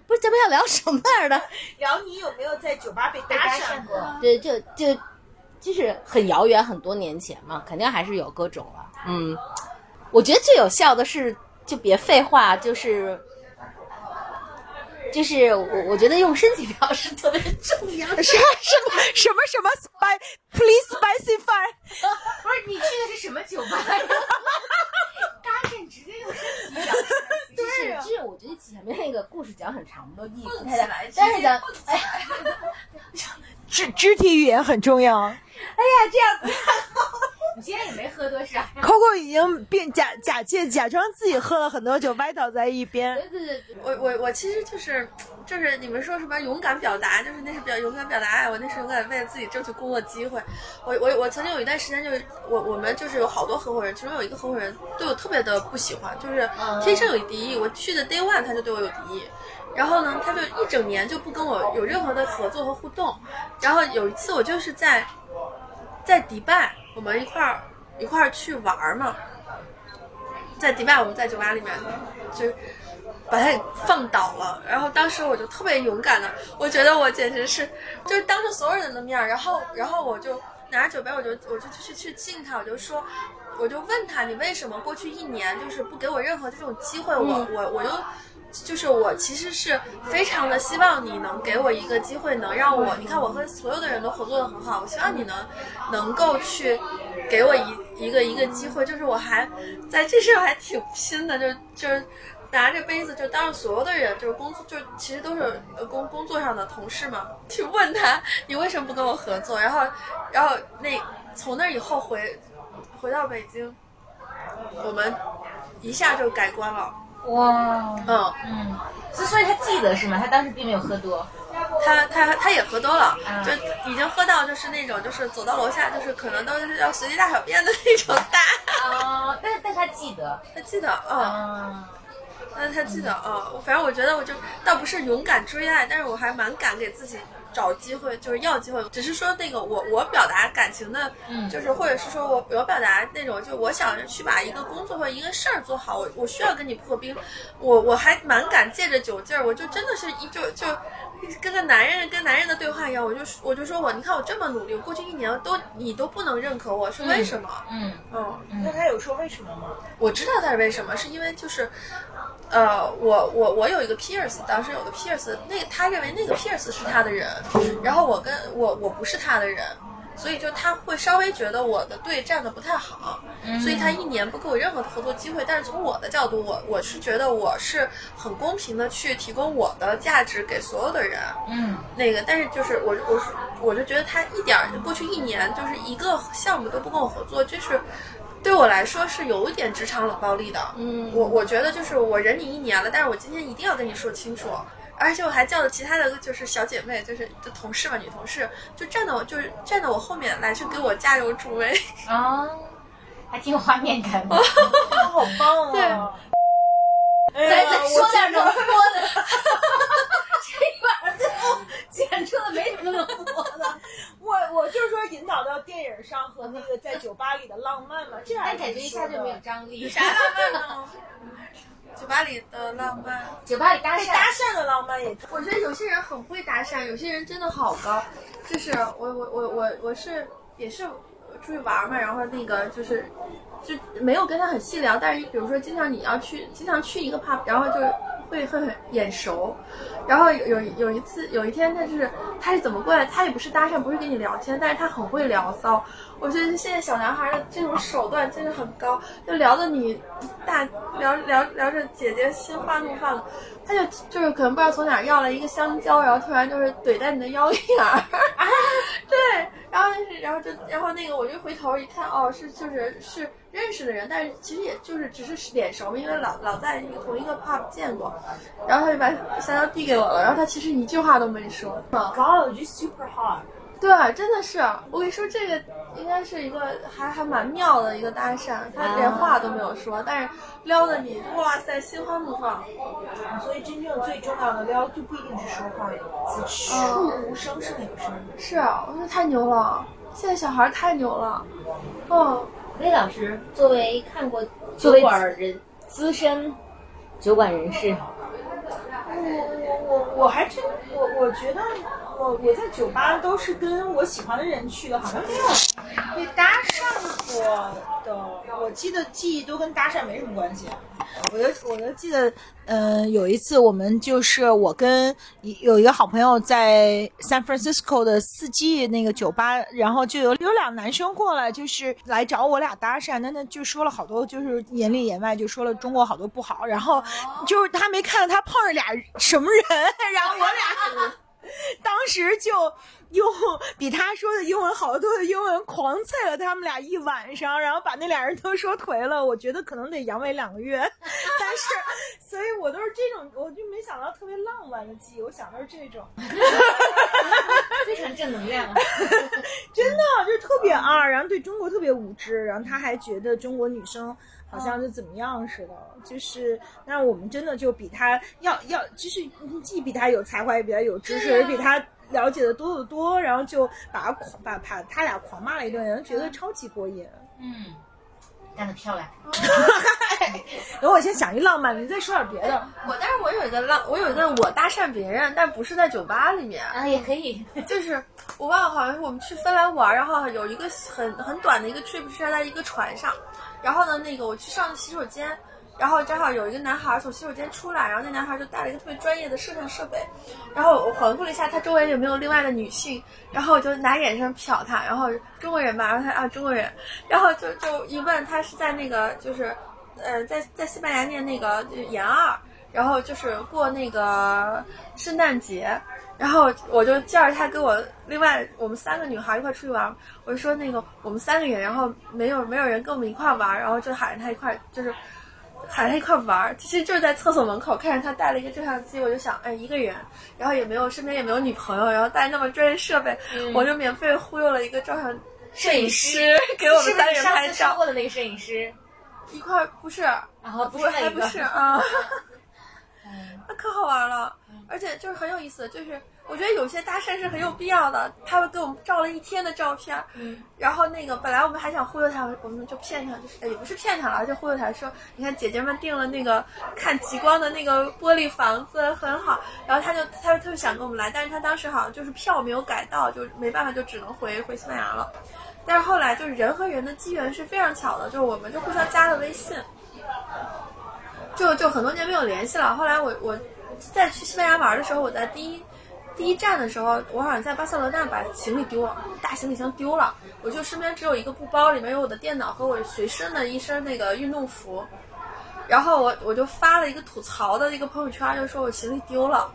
不是咱们要聊什么样的？聊你有没有在酒吧被搭搭讪过？讪过。对，就就就是很遥远，很多年前嘛，肯定还是有各种了。嗯，我觉得最有效的是，就别废话，就是。就是我，我觉得用身体表示特别重要。什什么什么什么 spy please specify？不是你去的是什么酒吧呀？搭讪直接用身体表示。对啊，就是我觉得前面那个故事讲很长的意义不蹦太来，但是咱直接哎肢肢体语言很重要。哎呀这样 你今天也没喝多少。Coco 已经变假假借假装自己喝了很多酒，歪倒在一边。对对对对，我我我其实就是就是你们说什么勇敢表达，就是那是比较勇敢表达爱，我那是勇敢为了自己争取工作机会。我我我曾经有一段时间就是我我们就是有好多合伙人，其中有一个合伙人对我特别的不喜欢，就是天生有敌意。我去的 day one 他就对我有敌意。然后呢，他就一整年就不跟我有任何的合作和互动。然后有一次我就是在在迪拜，我们一块儿一块儿去玩儿嘛，在迪拜我们在酒吧里面就把他给放倒了。然后当时我就特别勇敢的，我觉得我简直是就是当着所有人的面儿，然后然后我就拿着酒杯，我就我就去去敬他，我就说。我就问他，你为什么过去一年就是不给我任何这种机会？我我我又就是我其实是非常的希望你能给我一个机会，能让我你看我和所有的人都合作的很好，我希望你能能够去给我一一个一个机会，就是我还在这事儿还挺拼的，就就是。拿着杯子就当着所有的人，就是工作，就其实都是工工作上的同事嘛，去问他你为什么不跟我合作？然后，然后那从那以后回回到北京，我们一下就改观了。哇，嗯，嗯，所所以他记得是吗？他当时并没有喝多。他他他也喝多了，嗯就已经喝到就是那种就是走到楼下就是可能都是要随地大小便的那种大。哦，但但他记得。他记得，嗯，嗯，但是他记得，嗯，反正我觉得我就倒不是勇敢追爱，但是我还蛮敢给自己找机会，就是要机会。只是说那个我我表达感情的，嗯就是或者是说我我表达那种，就我想去把一个工作或者一个事儿做好，我我需要跟你破冰，我我还蛮敢借着酒劲儿，我就真的是一就就。跟个男人跟男人的对话一样，我就我就说我，你看我这么努力，我过去一年都你都不能认可我，是为什么？嗯嗯，那他有说为什么吗？我知道他是为什么，是因为就是，呃，我我我有一个 Pierce，当时有个 Pierce，那个他认为那个 Pierce 是他的人，然后我跟我我不是他的人，所以就他会稍微觉得我的队站的不太好，所以他一年不给我任何的合作机会。但是从我的角度，我我是觉得我是很公平的去提供我的价值给所有的人。嗯，那个，但是就是我我是我就觉得他一点儿过去一年就是一个项目都不跟我合作，这是对我来说是有一点职场冷暴力的。嗯我我觉得就是我忍你一年了，但是我今天一定要跟你说清楚。而且我还叫了其他的就是小姐妹，就是就同事嘛，女同事，就站到我就是站到我后面来去给我加油助威。啊，还挺有画面感的。好棒对啊！再再再说点能播的，这一晚上最后剪出的没什么能播的。我我就是说引导到电影上和那个在酒吧里的浪漫嘛，这感觉一下就没有张力。啥浪漫呢？酒吧里的浪漫，酒吧里搭讪搭讪，讪的浪漫也我觉得有些人很会搭讪，有些人真的好高。就是我我我我我是也是出去玩嘛，然后那个就是就没有跟他很细聊，但是比如说经常你要去经常去一个 pub，然后就会会很眼熟。然后有有有一次有一天他就是他是怎么过来，他也不是搭讪，不是跟你聊天，但是他很会聊骚。我觉得现在小男孩的这种手段真的很高，就聊的你大聊聊聊着姐姐心花怒放的，他就就是可能不知道从哪要了一个香蕉，然后突然就是怼在你的腰眼儿，对，然后是然后就然后那个我就回头一看，哦，是就是是认识的人，但是其实也就是只是脸熟，因为老老在同一个 pub 见过，然后他就把香蕉递给我了，然后他其实一句话都没说，God, just super hot。对，真的是，我跟你说，这个应该是一个还还蛮妙的一个搭讪，他连话都没有说，但是撩的你，哇塞，心花怒放。所以真正最重要的撩就不一定是说话的字，触无声是？哪个声音？是，我觉得太牛了，现在小孩太牛了，哦，魏老师作为看过酒馆人，资深酒馆人士，我我我我还真我我觉得我我在酒吧都是跟我喜欢的人去的，好像没有被搭讪过的。我记得记忆都跟搭讪没什么关系。我就我就记得，嗯、有一次我们就是我跟有一个好朋友在 San Francisco 的四季那个酒吧，然后就有有俩男生过来，就是来找我俩搭讪，那那就说了好多，就是言里言外就说了中国好多不好，然后就是他没看到他碰上俩什么人，然后我俩。当时就用比他说的英文好得多的英文狂啐了他们俩一晚上，然后把那俩人都说颓了。我觉得可能得阳痿两个月，但是，所以我都是这种，我就没想到特别浪漫的记忆，我想到是这种，非常正能量。真的就是特别二，然后对中国特别无知，然后他还觉得中国女生。好像就怎么样似的，就是，那我们真的就比他要要，就是既比他有才华，也比他有知识，也比他了解的多得多，然后就把他狂把把他俩狂骂了一顿，然后觉得超级过瘾。嗯，干得漂亮。等我先想一浪漫的，你再说点别的。我但是我有一个浪，我有一个我搭讪别人，但不是在酒吧里面，啊，也可以。就是我忘了，好像是我们去芬兰玩，然后有一个很很短的一个 trip 是在一个船上，然后呢，那个我去上洗手间，然后正好有一个男孩从洗手间出来，然后那男孩就带了一个特别专业的摄像设备，然后我环顾了一下他周围有没有另外的女性，然后我就拿眼神瞟他，然后中国人吧，然后他啊中国人，然后就就一问他是在那个就是，呃，在在西班牙念那个研二。然后就是过那个圣诞节，然后我就叫着他跟我另外我们三个女孩一块出去玩，我就说那个我们三个人，然后没有没有人跟我们一块玩，然后就喊着他一块就是喊他一块玩，其实就是在厕所门口看着他带了一个照相机，我就想哎一个人，然后也没有身边也没有女朋友，然后带那么专业设备，我就免费忽悠了一个照相摄影师给我们三人是上次说拍照，过的那个摄影师？一块不是。然后不是，还不是啊，那可好玩了，而且就是很有意思，就是我觉得有些搭讪是很有必要的。他们给我们照了一天的照片，嗯，然后那个本来我们还想忽悠他，我们就骗他，就是哎也不是骗他了，就忽悠他说，你看姐姐们订了那个看极光的那个玻璃房子很好，然后他就他就特别想跟我们来，但是他当时好像就是票没有改到，就没办法就只能回回西班牙了。但是后来就是人和人的机缘是非常巧的，就是我们就互相加了微信。就就很多年没有联系了。后来我我在去西班牙玩的时候，我在第一第一站的时候，我好像在巴塞罗那把行李丢了，大行李箱丢了，我就身边只有一个布包，里面有我的电脑和我随身的一身那个运动服。然后我我就发了一个吐槽的一个朋友圈，就说我行李丢了。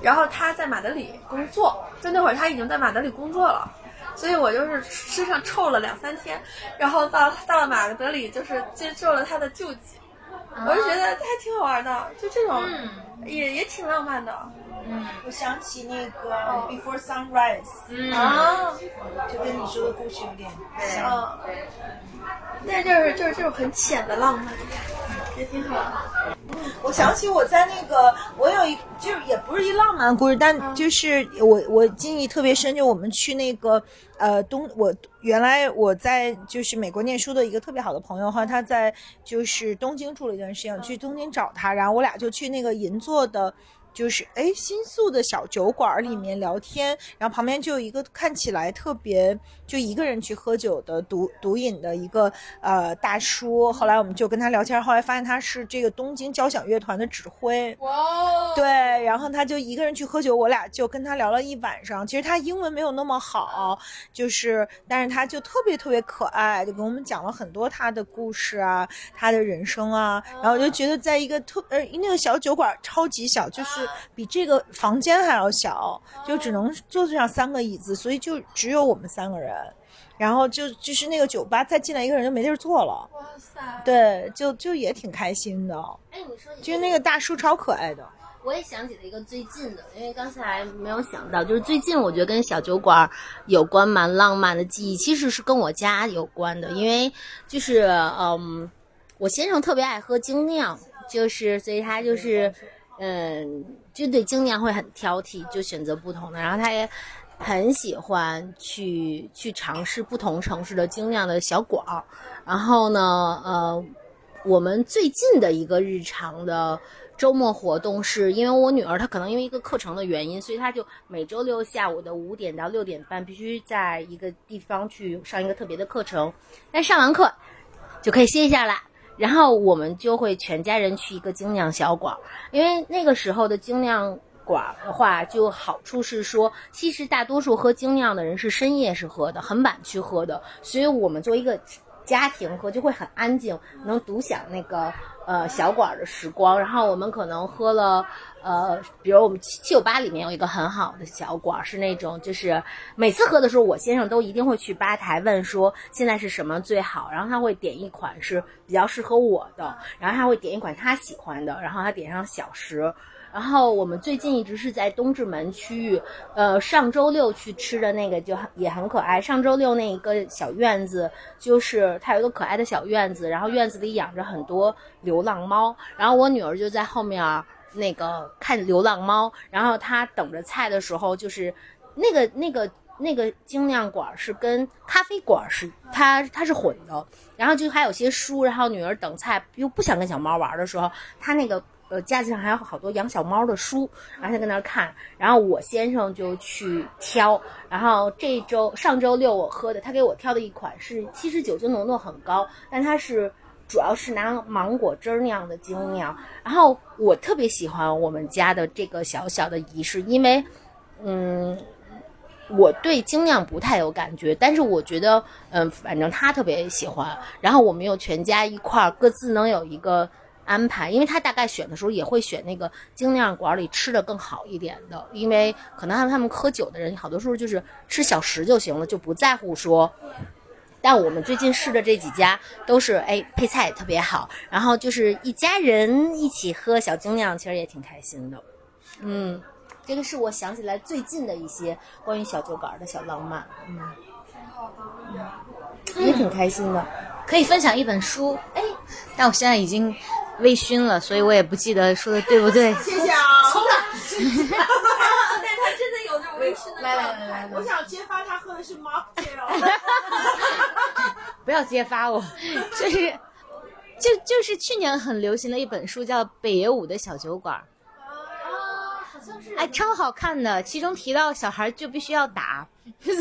然后他在马德里工作，就那会儿他已经在马德里工作了，所以我就是身上臭了两三天。然后到到了马德里，就是接受了他的救济，我就觉得还挺好玩的，就这种也也挺浪漫的。我想起那个 Before Sunrise，嗯。啊，就跟你说的故事有点像。嗯，但是就是就是这种很浅的浪漫，也挺好。的。我想起我在那个，我有一就是也不是一浪漫故事，但就是我我记忆特别深，就我们去那个呃东，我原来我在就是美国念书的一个特别好的朋友哈，他在就是东京住了一段时间，我去东京找他，然后我俩就去那个银座的。就是哎，新宿的小酒馆里面聊天，然后旁边就有一个看起来特别就一个人去喝酒的独独饮的一个呃大叔。后来我们就跟他聊天，后来发现他是这个东京交响乐团的指挥。哇哦，对，然后他就一个人去喝酒，我俩就跟他聊了一晚上。其实他英文没有那么好，就是但是他就特别特别可爱，就给我们讲了很多他的故事啊，他的人生啊。然后我就觉得在一个特呃那个小酒馆超级小，就是比这个房间还要小，就只能坐上三个椅子，所以就只有我们三个人。然后就就是那个酒吧再进来一个人就没地儿坐了，哇塞，对，就就也挺开心的。哎，你说就是那个大叔超可爱的。我也想起了一个最近的，因为刚才没有想到，就是最近我觉得跟小酒馆有关蛮浪漫的记忆，其实是跟我家有关的，因为就是嗯，我先生特别爱喝精酿，就是所以他就是嗯，就对精酿会很挑剔，就选择不同的，然后他也。很喜欢去去尝试不同城市的精酿的小馆儿，然后呢，呃，我们最近的一个日常的周末活动是，因为我女儿她可能因为一个课程的原因，所以她就每周六下午的五点到六点半必须在一个地方去上一个特别的课程，但上完课就可以歇一下啦。然后我们就会全家人去一个精酿小馆儿，因为那个时候的精酿。馆的话，就好处是说，其实大多数喝精酿的人是深夜是喝的，很晚去喝的，所以我们作为一个家庭喝就会很安静，能独享那个呃小馆的时光。然后我们可能喝了呃，比如我们七九八里面有一个很好的小馆，是那种就是每次喝的时候，我先生都一定会去吧台问说现在是什么最好，然后他会点一款是比较适合我的，然后他会点一款他喜欢的，然后他点上小食。然后我们最近一直是在东直门区域，呃，上周六去吃的那个就也很可爱。上周六那一个小院子，就是它有一个可爱的小院子，然后院子里养着很多流浪猫，然后我女儿就在后面那个看流浪猫，然后她等着菜的时候，就是那个那个那个精酿馆是跟咖啡馆是它它是混的，然后就还有些书，然后女儿等菜又不想跟小猫玩的时候，她那个。呃，架子上还有好多养小猫的书，然后他在那儿看，然后我先生就去挑，然后这周上周六我喝的，他给我挑的一款是其实酒精浓度很高，但它是主要是拿芒果汁儿酿的精酿，然后我特别喜欢我们家的这个小小的仪式，因为嗯，我对精酿不太有感觉，但是我觉得嗯，反正他特别喜欢，然后我们又全家一块儿各自能有一个。安排，因为他大概选的时候也会选那个精酿馆里吃的更好一点的，因为可能他们他们喝酒的人好多时候就是吃小食就行了，就不在乎说。但我们最近试的这几家都是哎配菜特别好，然后就是一家人一起喝小精酿，其实也挺开心的。嗯，这个是我想起来最近的一些关于小酒馆的小浪漫。嗯，也挺开心的。可以分享一本书，哎，但我现在已经微醺了，所以我也不记得说的对不对。谢谢啊。但 他真的有这种微醺的。来来来来，我想揭发他喝的是 mocktail。不要揭发我，就是就就是去年很流行的一本书，叫《北野武的小酒馆》。哎，超好看的，其中提到小孩就必须要打，所以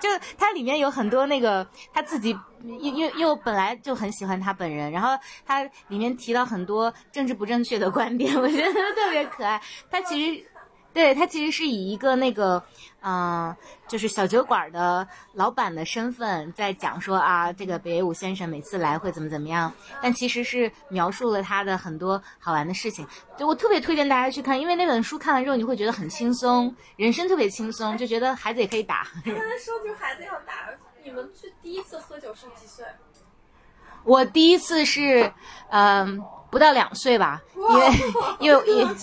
就就它里面有很多那个他自己又又又本来就很喜欢他本人，然后他里面提到很多政治不正确的观点，我觉得特别可爱。他其实。对他其实是以一个那个，嗯、就是小酒馆的老板的身份在讲说啊，这个北野武先生每次来会怎么怎么样，但其实是描述了他的很多好玩的事情。就我特别推荐大家去看，因为那本书看完之后你会觉得很轻松，人生特别轻松，就觉得孩子也可以打。刚才说就孩子要打，你们去第一次喝酒是几岁？我第一次是，嗯、不到两岁吧，因为 因为 因为。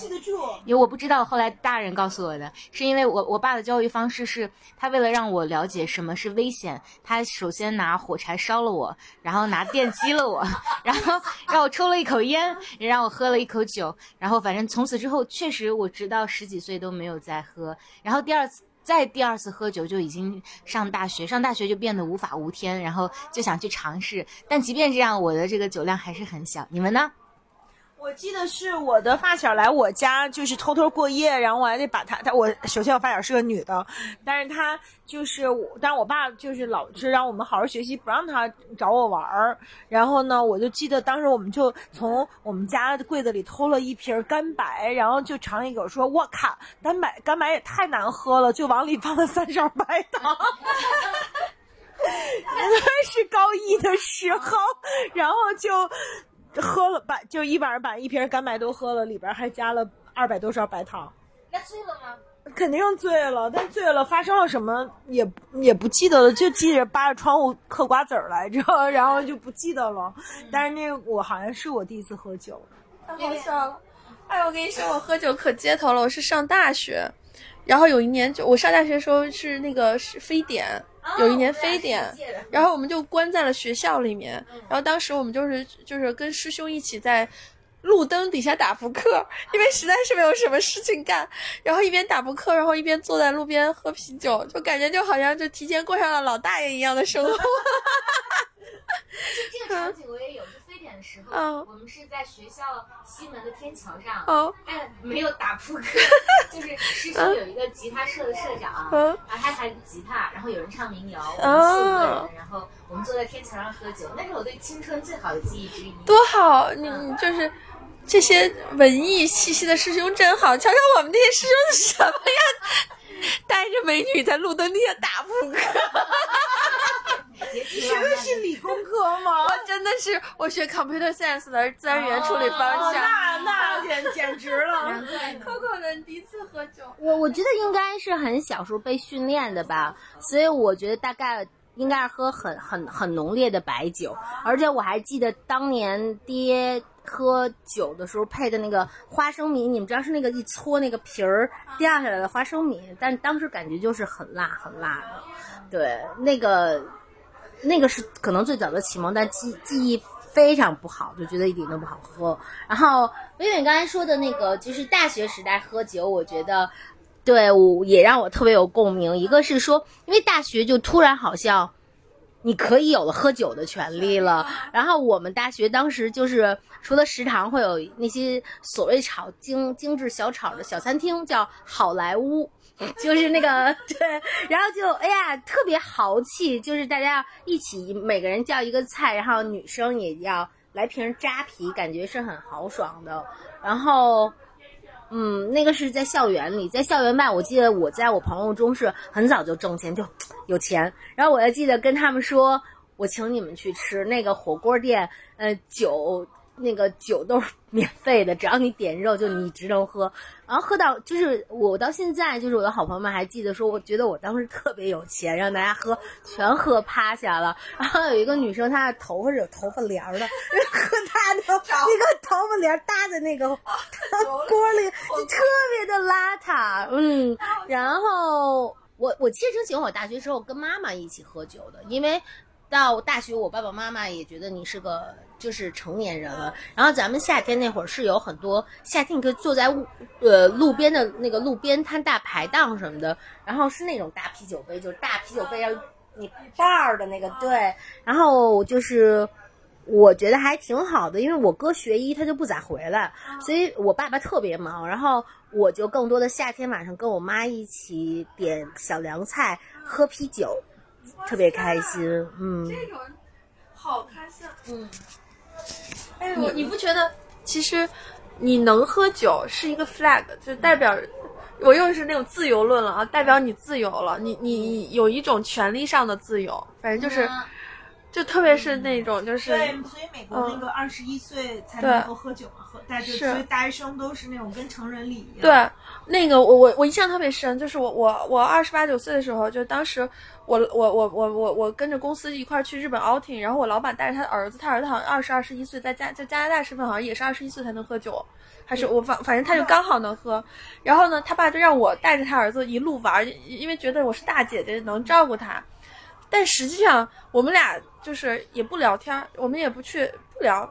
因为我不知道，后来大人告诉我的，是因为我我爸的教育方式是，他为了让我了解什么是危险，他首先拿火柴烧了我，然后拿电击了我，然后让我抽了一口烟，也让我喝了一口酒，然后反正从此之后，确实我直到十几岁都没有再喝，然后第二次。再第二次喝酒就已经上大学，上大学就变得无法无天，然后就想去尝试。但即便这样，我的这个酒量还是很小。你们呢？我记得是我的发小来我家，就是偷偷过夜，然后我还得把她，她我首先我发小是个女的，但是她就是我，但是我爸就是老是让我们好好学习，不让她找我玩儿。然后呢，我就记得当时我们就从我们家的柜子里偷了一瓶干白，然后就尝一口，说我靠，干白干白也太难喝了，就往里放了三勺白糖。那是高一的时候，然后就喝了把，就一晚上把一瓶干白都喝了，里边还加了二百多勺白糖。那醉了吗？肯定醉了，但醉了发生了什么也也不记得了，就记着扒着窗户嗑瓜子儿来着，然后就不记得了。但是那个我好像是我第一次喝酒，太好笑了！哎，我跟你说，我喝酒可街头了。我是上大学，然后有一年就我上大学的时候是那个是非典，有一年非典，然后我们就关在了学校里面。然后当时我们就是就是跟师兄一起在路灯底下打扑克，因为实在是没有什么事情干，然后一边打扑克，然后一边坐在路边喝啤酒，就感觉就好像就提前过上了老大爷一样的生活。这个场景我也有，就非典的时候，嗯。我们是在学校西门的天桥上，哦但没有打扑克，就是师兄有一个吉他社的社长，嗯。然后他弹吉他，然后有人唱民谣，我哦们四五个人，然后我们坐在天桥上喝酒，那是我对青春最好的记忆之一。多好！你你就是这些文艺气息的师兄真好，瞧瞧我们这些师兄是什么呀？带着美女在路灯底下打扑克，也挺学的是理工科 吗？我真的是我学 computer science 的自然语言处理方哦，向。那那 简简直了。难怪呢 Coco 的第一次喝酒，我我觉得应该是很小时候被训练的吧，所以我觉得大概应该是喝很很很浓烈的白酒，而且我还记得当年爹喝酒的时候配的那个花生米，你们知道是那个一搓那个皮儿掉下来的花生米，但当时感觉就是很辣很辣的，对，那个那个是可能最早的启蒙，但记记忆非常不好，就觉得一点都不好喝。然后微微刚才说的那个，就是大学时代喝酒，我觉得对我也让我特别有共鸣。一个是说，因为大学就突然好像。你可以有了喝酒的权利了。然后我们大学当时就是除了食堂会有那些所谓炒精精致小炒的小餐厅，叫好莱坞，就是那个对，然后就哎呀特别豪气，就是大家要一起每个人叫一个菜，然后女生也要来瓶扎啤，感觉是很豪爽的。然后。嗯，那个是在校园里，在校园外，我记得我在我朋友中是很早就挣钱，就有钱。然后我还记得跟他们说，我请你们去吃那个火锅店，呃，酒那个酒都是免费的，只要你点肉，就你只能喝。然后喝到就是我到现在，就是我的好朋友们还记得说，我觉得我当时特别有钱，让大家喝全喝趴下了。然后有一个女生，她的头发是有头发帘儿的，喝她的那个头发帘儿搭在那个 锅里，就特别的邋遢。嗯，然后我我其实挺喜欢我大学时候跟妈妈一起喝酒的，因为到大学我爸爸妈妈也觉得你是个就是成年人了。然后咱们夏天那会儿是有很多夏天你可以坐在路呃路边的那个路边摊大排档什么的，然后是那种大啤酒杯，就是大啤酒杯要你半儿的那个对，然后就是。我觉得还挺好的，因为我哥学医，他就不咋回来，所以我爸爸特别忙，然后我就更多的夏天晚上跟我妈一起点小凉菜，喝啤酒，特别开心。嗯，这种好开心。嗯，哎，你你不觉得其实你能喝酒是一个 flag，就代表我用的是那种自由论了啊，代表你自由了，你你有一种权利上的自由，反正就是，就特别是那种就是，对，所以美国那个二十一岁才能够喝酒嘛，喝大就是。所以大学生都是那种跟成人礼一样。对，那个我我我印象特别深，就是我我我二十八九岁的时候，就当时我我我我我我跟着公司一块儿去日本 outing，然后我老板带着他的儿子，他儿子好像二十二十一岁，在加在加拿大身份好像也是二十一岁才能喝酒。还是我反反正他就刚好能喝，然后呢，他爸就让我带着他儿子一路玩，因为觉得我是大姐姐能照顾他。但实际上我们俩就是也不聊天，我们也不去不聊。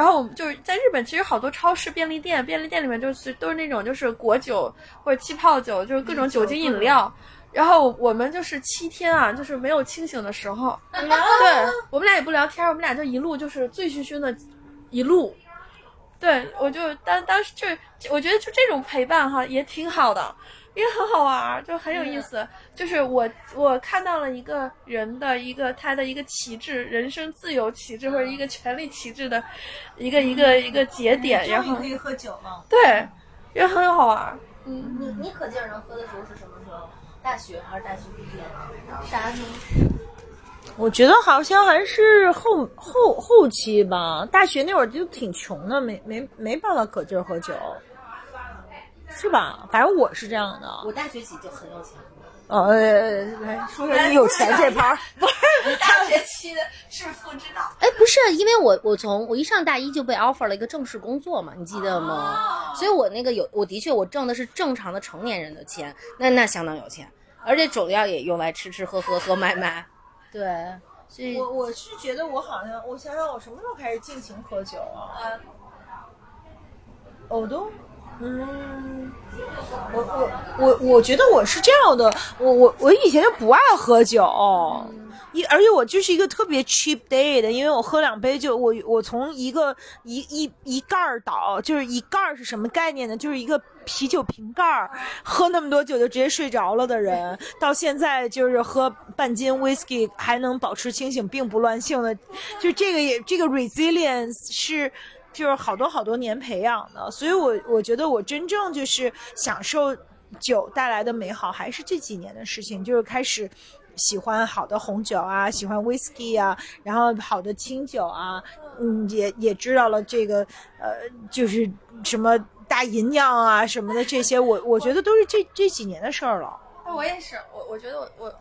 然后我们就是在日本，其实好多超市、便利店，便利店里面就是都是那种就是果酒或者气泡酒，就是各种酒精饮料。然后我们就是七天啊，就是没有清醒的时候。对，我们俩也不聊天，我们俩就一路就是醉醺醺的，一路。对，我就当当时就我觉得就这种陪伴哈也挺好的，也很好玩，就很有意思。就是我我看到了一个人的一个他的一个旗帜，人生自由旗帜或者一个权利旗帜的一个一个一个节点，然后可以喝酒了。对，也很好玩。嗯，你你可劲儿能喝的时候是什么时候？大学还是大学毕业？啥呢？我觉得好像还是后后后期吧，大学那会儿就挺穷的，没没没办法可劲儿喝酒，是吧？反正我是这样的。我大学起就很有钱。呃，来说说你有钱这盘儿。不是大学期的致富之道。哎，不是，因为我我从我一上大一就被 offer 了一个正式工作嘛，你记得吗？所以我那个有，我的确我挣的是正常的成年人的钱，那那相当有钱，而且主要也用来吃吃喝喝喝买买。对，所以我我是觉得我好像，我想想我什么时候开始尽情喝酒啊？我都，嗯，我我我我觉得我是这样的，我我我以前就不爱喝酒，一而且我就是一个特别 cheap day 的，因为我喝两杯就我我从一个一一一盖儿倒，就是一盖儿是什么概念呢？就是一个啤酒瓶盖儿，喝那么多酒就直接睡着了的人，到现在就是喝半斤 whisky 还能保持清醒，并不乱性的，就这个也这个 resilience 是。就是好多好多年培养的，所以我我觉得我真正就是享受酒带来的美好，还是这几年的事情，就是开始喜欢好的红酒啊，喜欢 whisky 啊，然后好的清酒啊，嗯，也也知道了这个呃，就是什么大吟酿啊什么的这些，我我觉得都是这这几年的事儿了。我也是，我我觉得我我，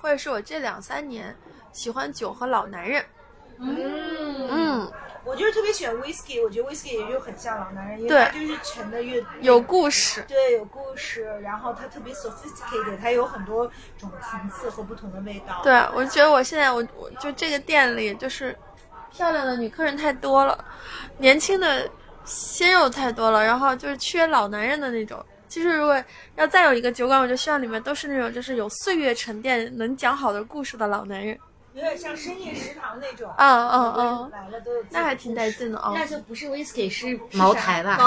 或者是我这两三年喜欢酒和老男人。嗯嗯。我就是特别喜欢 whisky，我觉得 whisky 也就很像老男人，因为它就是沉的越有故事，对，有故事，然后它特别 sophisticated，它有很多种层次和不同的味道。对，我觉得我现在我我就这个店里就是漂亮的女客人太多了，年轻的鲜肉太多了，然后就是缺老男人的那种。其实如果要再有一个酒馆，我就希望里面都是那种就是有岁月沉淀、能讲好的故事的老男人。有点像深夜食堂那种，啊啊啊！来了都有，那还挺带劲的哦。那就不是 whisky，是茅台吧？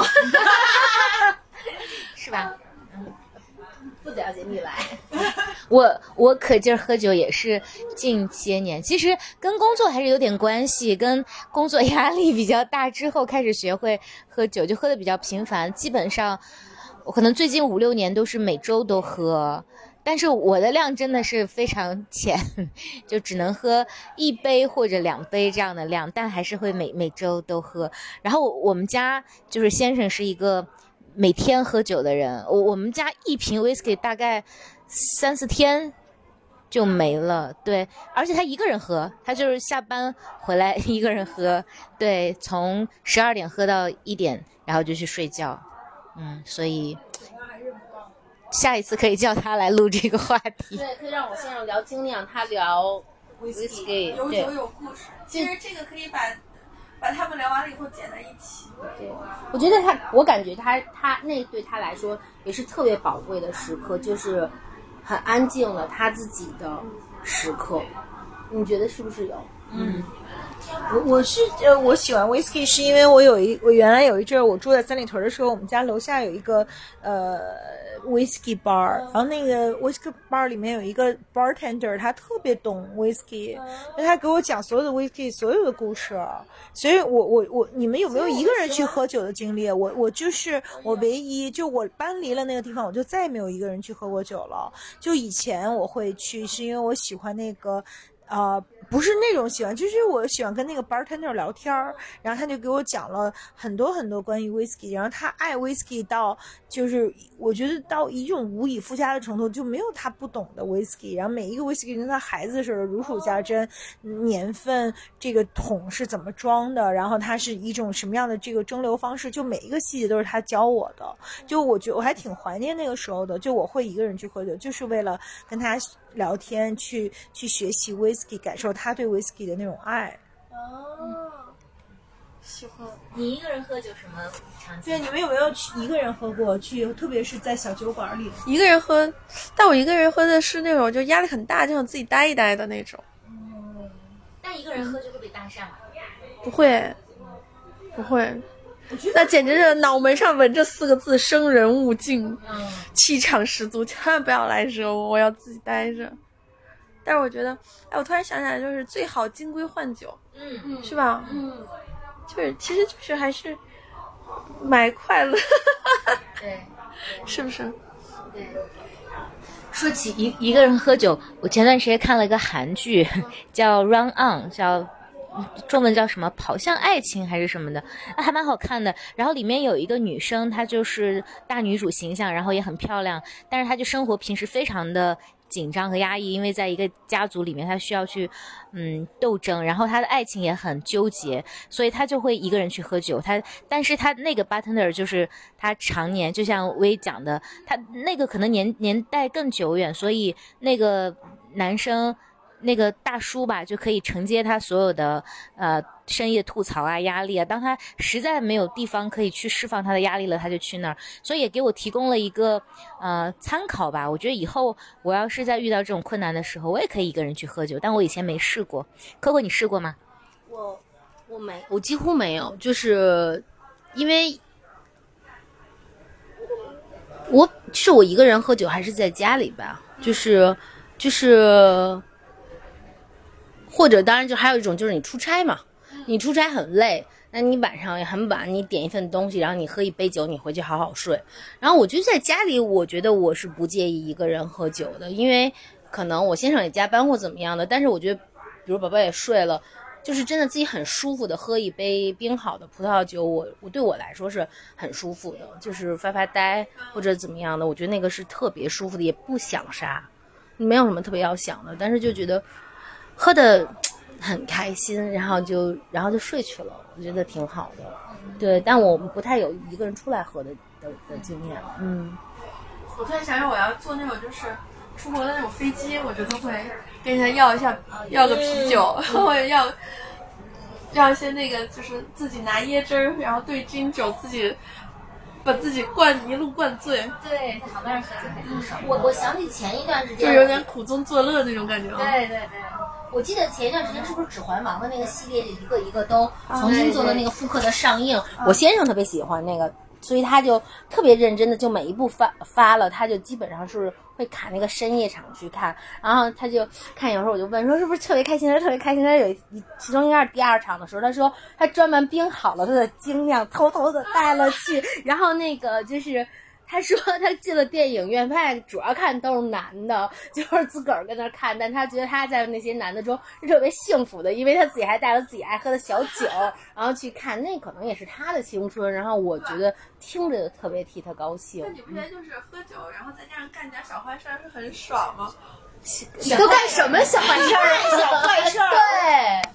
是吧？嗯，不了解你来。我我可劲儿喝酒也是近些年，其实跟工作还是有点关系，跟工作压力比较大之后开始学会喝酒，就喝的比较频繁。基本上，我可能最近五六年都是每周都喝。但是我的量真的是非常浅，就只能喝一杯或者两杯这样的量，但还是会每每周都喝。然后我们家就是先生是一个每天喝酒的人，我我们家一瓶 whisky 大概三四天就没了。对，而且他一个人喝，他就是下班回来一个人喝，对，从十二点喝到一点，然后就去睡觉。嗯，所以。下一次可以叫他来录这个话题。对，可以让我先生聊精酿，他聊 whisky，有酒有故事。其实这个可以把把他们聊完了以后剪在一起。对，我觉得他，我感觉他他那对他来说也是特别宝贵的时刻，就是很安静了他自己的时刻。你觉得是不是有？嗯，我我是呃，我喜欢 whisky 是因为我有一我原来有一阵儿我住在三里屯的时候，我们家楼下有一个呃 whisky bar，然后那个 whisky bar 里面有一个 bartender，他特别懂 whisky，那他给我讲所有的 whisky 所有的故事，所以我我我你们有没有一个人去喝酒的经历？我我就是我唯一就我搬离了那个地方，我就再也没有一个人去喝过酒了。就以前我会去，是因为我喜欢那个。啊、不是那种喜欢，就是我喜欢跟那个 bartender 聊天儿，然后他就给我讲了很多很多关于 whisky，然后他爱 whisky 到就是我觉得到一种无以复加的程度，就没有他不懂的 whisky，然后每一个 whisky 跟他孩子似的如数家珍，年份这个桶是怎么装的，然后它是一种什么样的这个蒸馏方式，就每一个细节都是他教我的，就我觉得我还挺怀念那个时候的，就我会一个人去喝酒，就是为了跟他聊天，去去学习 whisky，感受他对 whisky 的那种爱。哦，喜欢。你一个人喝酒什么场景对，你们有没有去一个人喝过？去，特别是在小酒馆里。一个人喝，但我一个人喝的是那种就压力很大，就想自己待一待的那种。但一个人喝就会被搭讪吗？不会，不会，那简直是脑门上纹着四个字“生人勿近”，嗯，气场十足，千万不要来惹我，我要自己待着。但是我觉得，哎，我突然想起来，就是最好金龟换酒，嗯是吧？嗯，就是其实就是还是买快乐，对 是不是？对。说起一一个人喝酒，我前段时间看了一个韩剧，叫《Run On》，叫中文叫什么“跑向爱情”还是什么的，还蛮好看的。然后里面有一个女生，她就是大女主形象，然后也很漂亮，但是她就生活平时非常的紧张和压抑，因为在一个家族里面，他需要去嗯斗争，然后他的爱情也很纠结，所以他就会一个人去喝酒。他但是他那个 bartender 就是他常年，就像薇讲的，他那个可能年年代更久远，所以那个男生。那个大叔吧，就可以承接他所有的呃深夜吐槽啊、压力啊。当他实在没有地方可以去释放他的压力了，他就去那儿。所以也给我提供了一个呃参考吧。我觉得以后我要是在遇到这种困难的时候，我也可以一个人去喝酒。但我以前没试过。Coco，你试过吗？我我没，我几乎没有，就是因为我是我一个人喝酒，还是在家里吧，就是就是，或者当然就还有一种就是你出差嘛，你出差很累。那你晚上也很晚，你点一份东西，然后你喝一杯酒，你回去好好睡。然后我就在家里，我觉得我是不介意一个人喝酒的，因为可能我先生也加班或怎么样的，但是我觉得，比如宝宝也睡了，就是真的自己很舒服的喝一杯冰好的葡萄酒，我我对我来说是很舒服的，就是发发呆或者怎么样的，我觉得那个是特别舒服的，也不想啥，没有什么特别要想的，但是就觉得喝的很开心，然后就然后就睡去了，我觉得挺好的。对，但我不太有一个人出来喝的的的经验，嗯。我突然想想，我要坐那种就是出国的那种飞机，我觉得会跟人家要一下，要个啤酒，或者要要一些那个，就是自己拿椰汁儿，然后兑金酒，自己把自己灌一路灌醉，对，在旁边喝酒还挺爽。我我想起前一段时间，就有点苦中作乐那种感觉啊。对对对，我记得前一段时间是不是《指环王》的那个系列，一个一个都重新做的那个复刻的上映？我先生特别喜欢那个，所以他就特别认真的，就每一部发发了，他就基本上是会卡那个深夜场去看，然后他就看，有时候我就问说是不是特别开心，他说特别开心。他有一其中应该是第二场的时候，他说他专门冰好了他的精酿，偷偷的带了去，然后那个就是。他说他进了电影院，发现主要看都是男的，就是自个儿跟那看，但他觉得他在那些男的中是特别幸福的，因为他自己还带了自己爱喝的小酒，然后去看，那可能也是他的青春。然后我觉得听着特别替他高兴那。你不觉得就是喝酒，然后再加上干点小坏事儿，是很爽吗？你都干什么小坏事儿啊？小坏事儿对。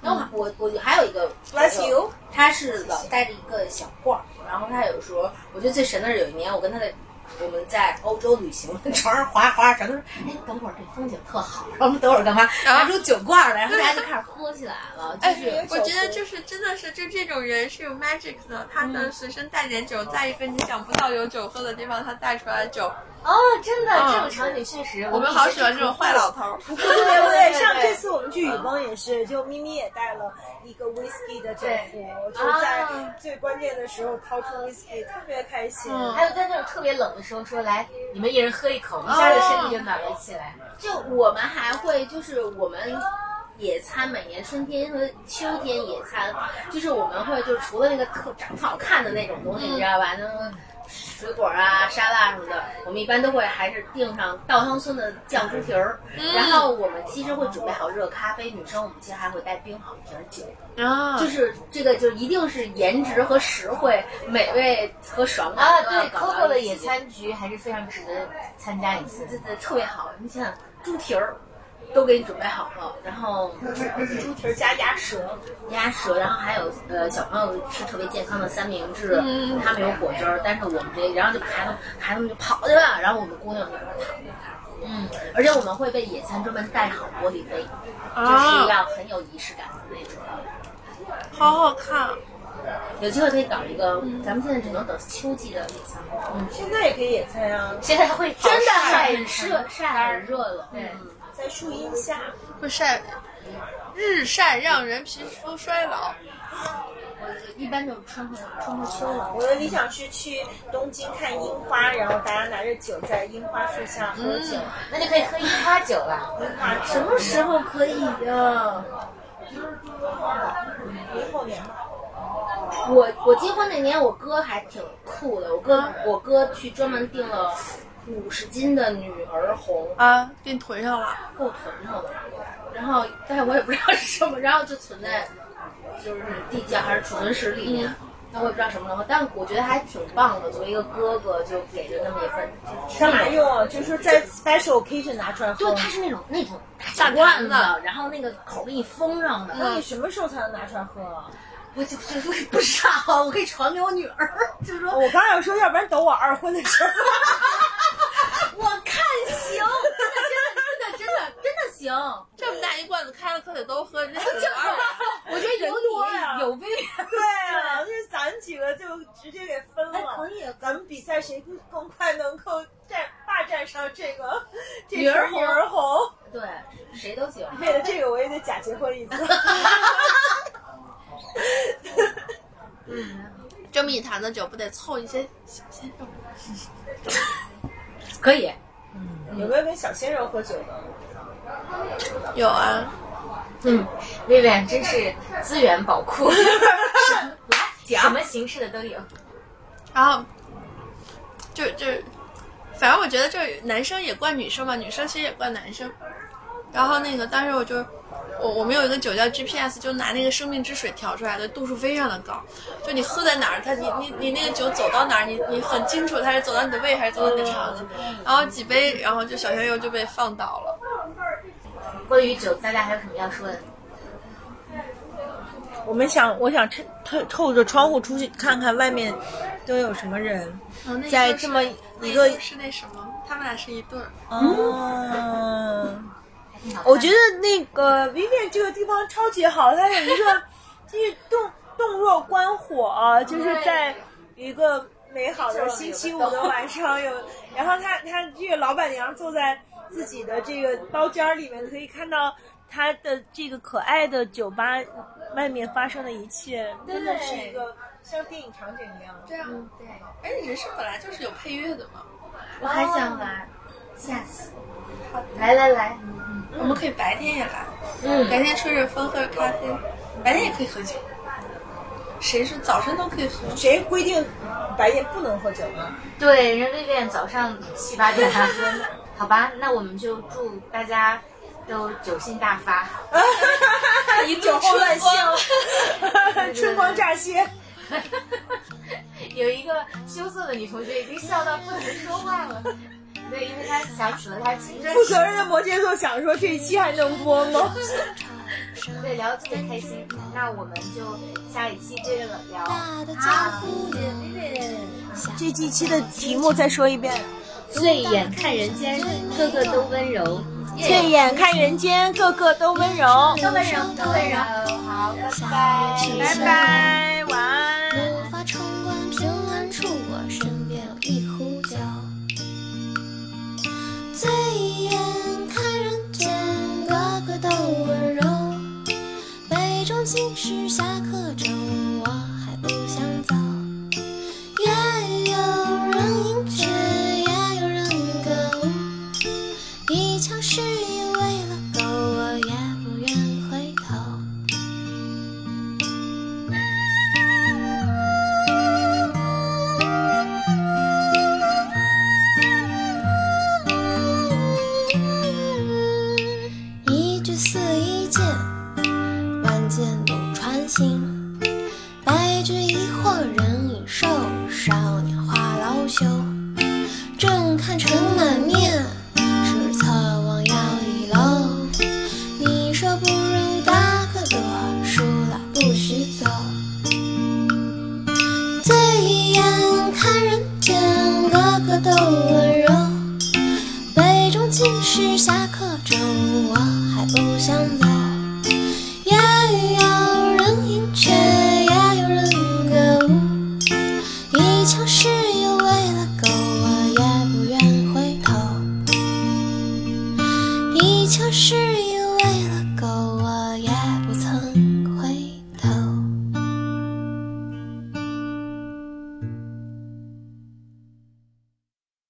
然后我我还有一个 Bless you 他是老带着一个小罐儿，然后他有时候我觉得最神的是有一年我跟他在我们在欧洲旅行，船上划划船，他说：“哎，等会儿这风景特好。”然后我们等会儿干嘛？拿出酒罐儿来，然后大家就开始喝起来了，就哎是。，我觉得就是真的是，就这种人是有 magic 的，他能随身带点酒，在一个你想不到有酒喝的地方，他带出来酒。哦，真的，嗯这种场景确实，我们好喜欢这种坏老头儿。对对对，像这次我们去雨崩也是，就咪咪也带了一个 whisky 的酒壶，就在最关键的时候掏出 whisky，特别开心。还有在那种特别冷的时候说来，你们一人喝一口，一下子身体就暖了起来。就我们还会就是我们。野餐每年春天和秋天野餐，就是我们会就除了那个特长得好看的那种东西，你知道吧？那个水果啊、沙拉什么的，我们一般都会还是订上稻香村的酱猪蹄儿。然后我们其实会准备好热咖啡，女生我们其实还会带冰好一瓶酒。啊，就是这个就一定是颜值和实惠、美味和爽感啊！对，Coco 的野餐局还是非常值得参加一次，对对，特别好。你想想猪蹄儿。都给你准备好了，然后猪蹄加鸭舌，鸭舌，然后还有呃小朋友吃特别健康的三明治，他们有果汁儿，但是我们这然后就孩子孩子们就跑去了，然后我们姑娘就躺着，嗯，而且我们会被野餐专门带好玻璃杯，就是要很有仪式感的那种，好好看，有机会可以搞一个，咱们现在只能等秋季的野餐，嗯，现在也可以野餐啊，现在会真的很热晒很热了，对。在树荫下会晒，日晒让人皮肤衰老。我一般就春和春和秋了。我的理想是去东京看樱花，然后大家拿着酒在樱花树下喝酒，那就可以喝樱花酒了。樱花什么时候可以呀？明后年吧。我我结婚那年，我哥还挺酷的。我哥我哥去专门订了。五十斤的女儿红啊，给你囤上了，够囤上了。然后，但是我也不知道是什么，然后就存在就是地窖还是储存室里面，那我也不知道什么。然后，但我觉得还挺棒的，作为一个哥哥，就给了那么一份。干嘛用？就是在 special occasion 拿出来喝。对，它是那种那种大罐子，然后那个口给你封上的。那你什么时候才能拿出来喝？我就 就不知道，我可以传给我女儿。就是说我刚要说，要不然等我二婚的时候。我看行，真的真的真的真的真的行。这么大一罐子开了可得都喝，这 酒 我觉得人多呀，有病。对啊，那咱几个就直接给分了。可以，咱们比赛谁更快能够占霸占上这个女儿红。女儿红，对，谁都行。为了这个，我也得假结婚一次。嗯，这么一坛子酒，不得凑一些小鲜肉？可以，嗯，有没有跟小鲜肉喝酒的？有啊，嗯，Vivian 真是资源宝库，来讲什么形式的都有。然后，就就，反正我觉得就是男生也怪女生嘛，女生其实也怪男生。然后那个当时我就。我我们有一个酒叫 GPS，就拿那个生命之水调出来的，度数非常的高。就你喝在哪儿，它你你你那个酒走到哪儿，你你很清楚它是走到你的胃还是走到你的肠子。然后几杯，然后就小鲜肉就被放倒了。关于酒，大家还有什么要说的？我们想，我想透透着窗户出去看看外面都有什么人，在这么一个是那什么，他们俩是一对儿。嗯。我觉得那个 Vivian 这个地方超级好，它有一个 就是洞洞若观火，就是在一个美好的星期五的晚上有，然后他他这个老板娘坐在自己的这个包间里面，可以看到他的这个可爱的酒吧外面发生的一切，真的是一个像电影场景一样。对啊，对。哎，人生本来就是有配乐的嘛。我还想来，下次。好来来来。我们可以白天也来，嗯，白天吹着风喝着咖啡，白天也可以喝酒。谁是早晨都可以喝？谁规定白天不能喝酒呢？对，人瑞恋早上七八点才喝。好吧，那我们就祝大家都酒兴大发，以酒后乱性，春光乍泄。有一个羞涩的女同学已经笑到不能说话了。对，因为她想起了她青春。负责任的摩羯座想说这一期还能播吗？对，聊得特别开心。那我们就下一期接着聊。好，这几期的题目再说一遍。醉眼看人间，个个都温柔。醉眼看人间，个个都温柔。都温柔，都温柔。好，拜拜，拜拜，晚安。醉眼看人间，个个都温柔。杯中尽是下课钟，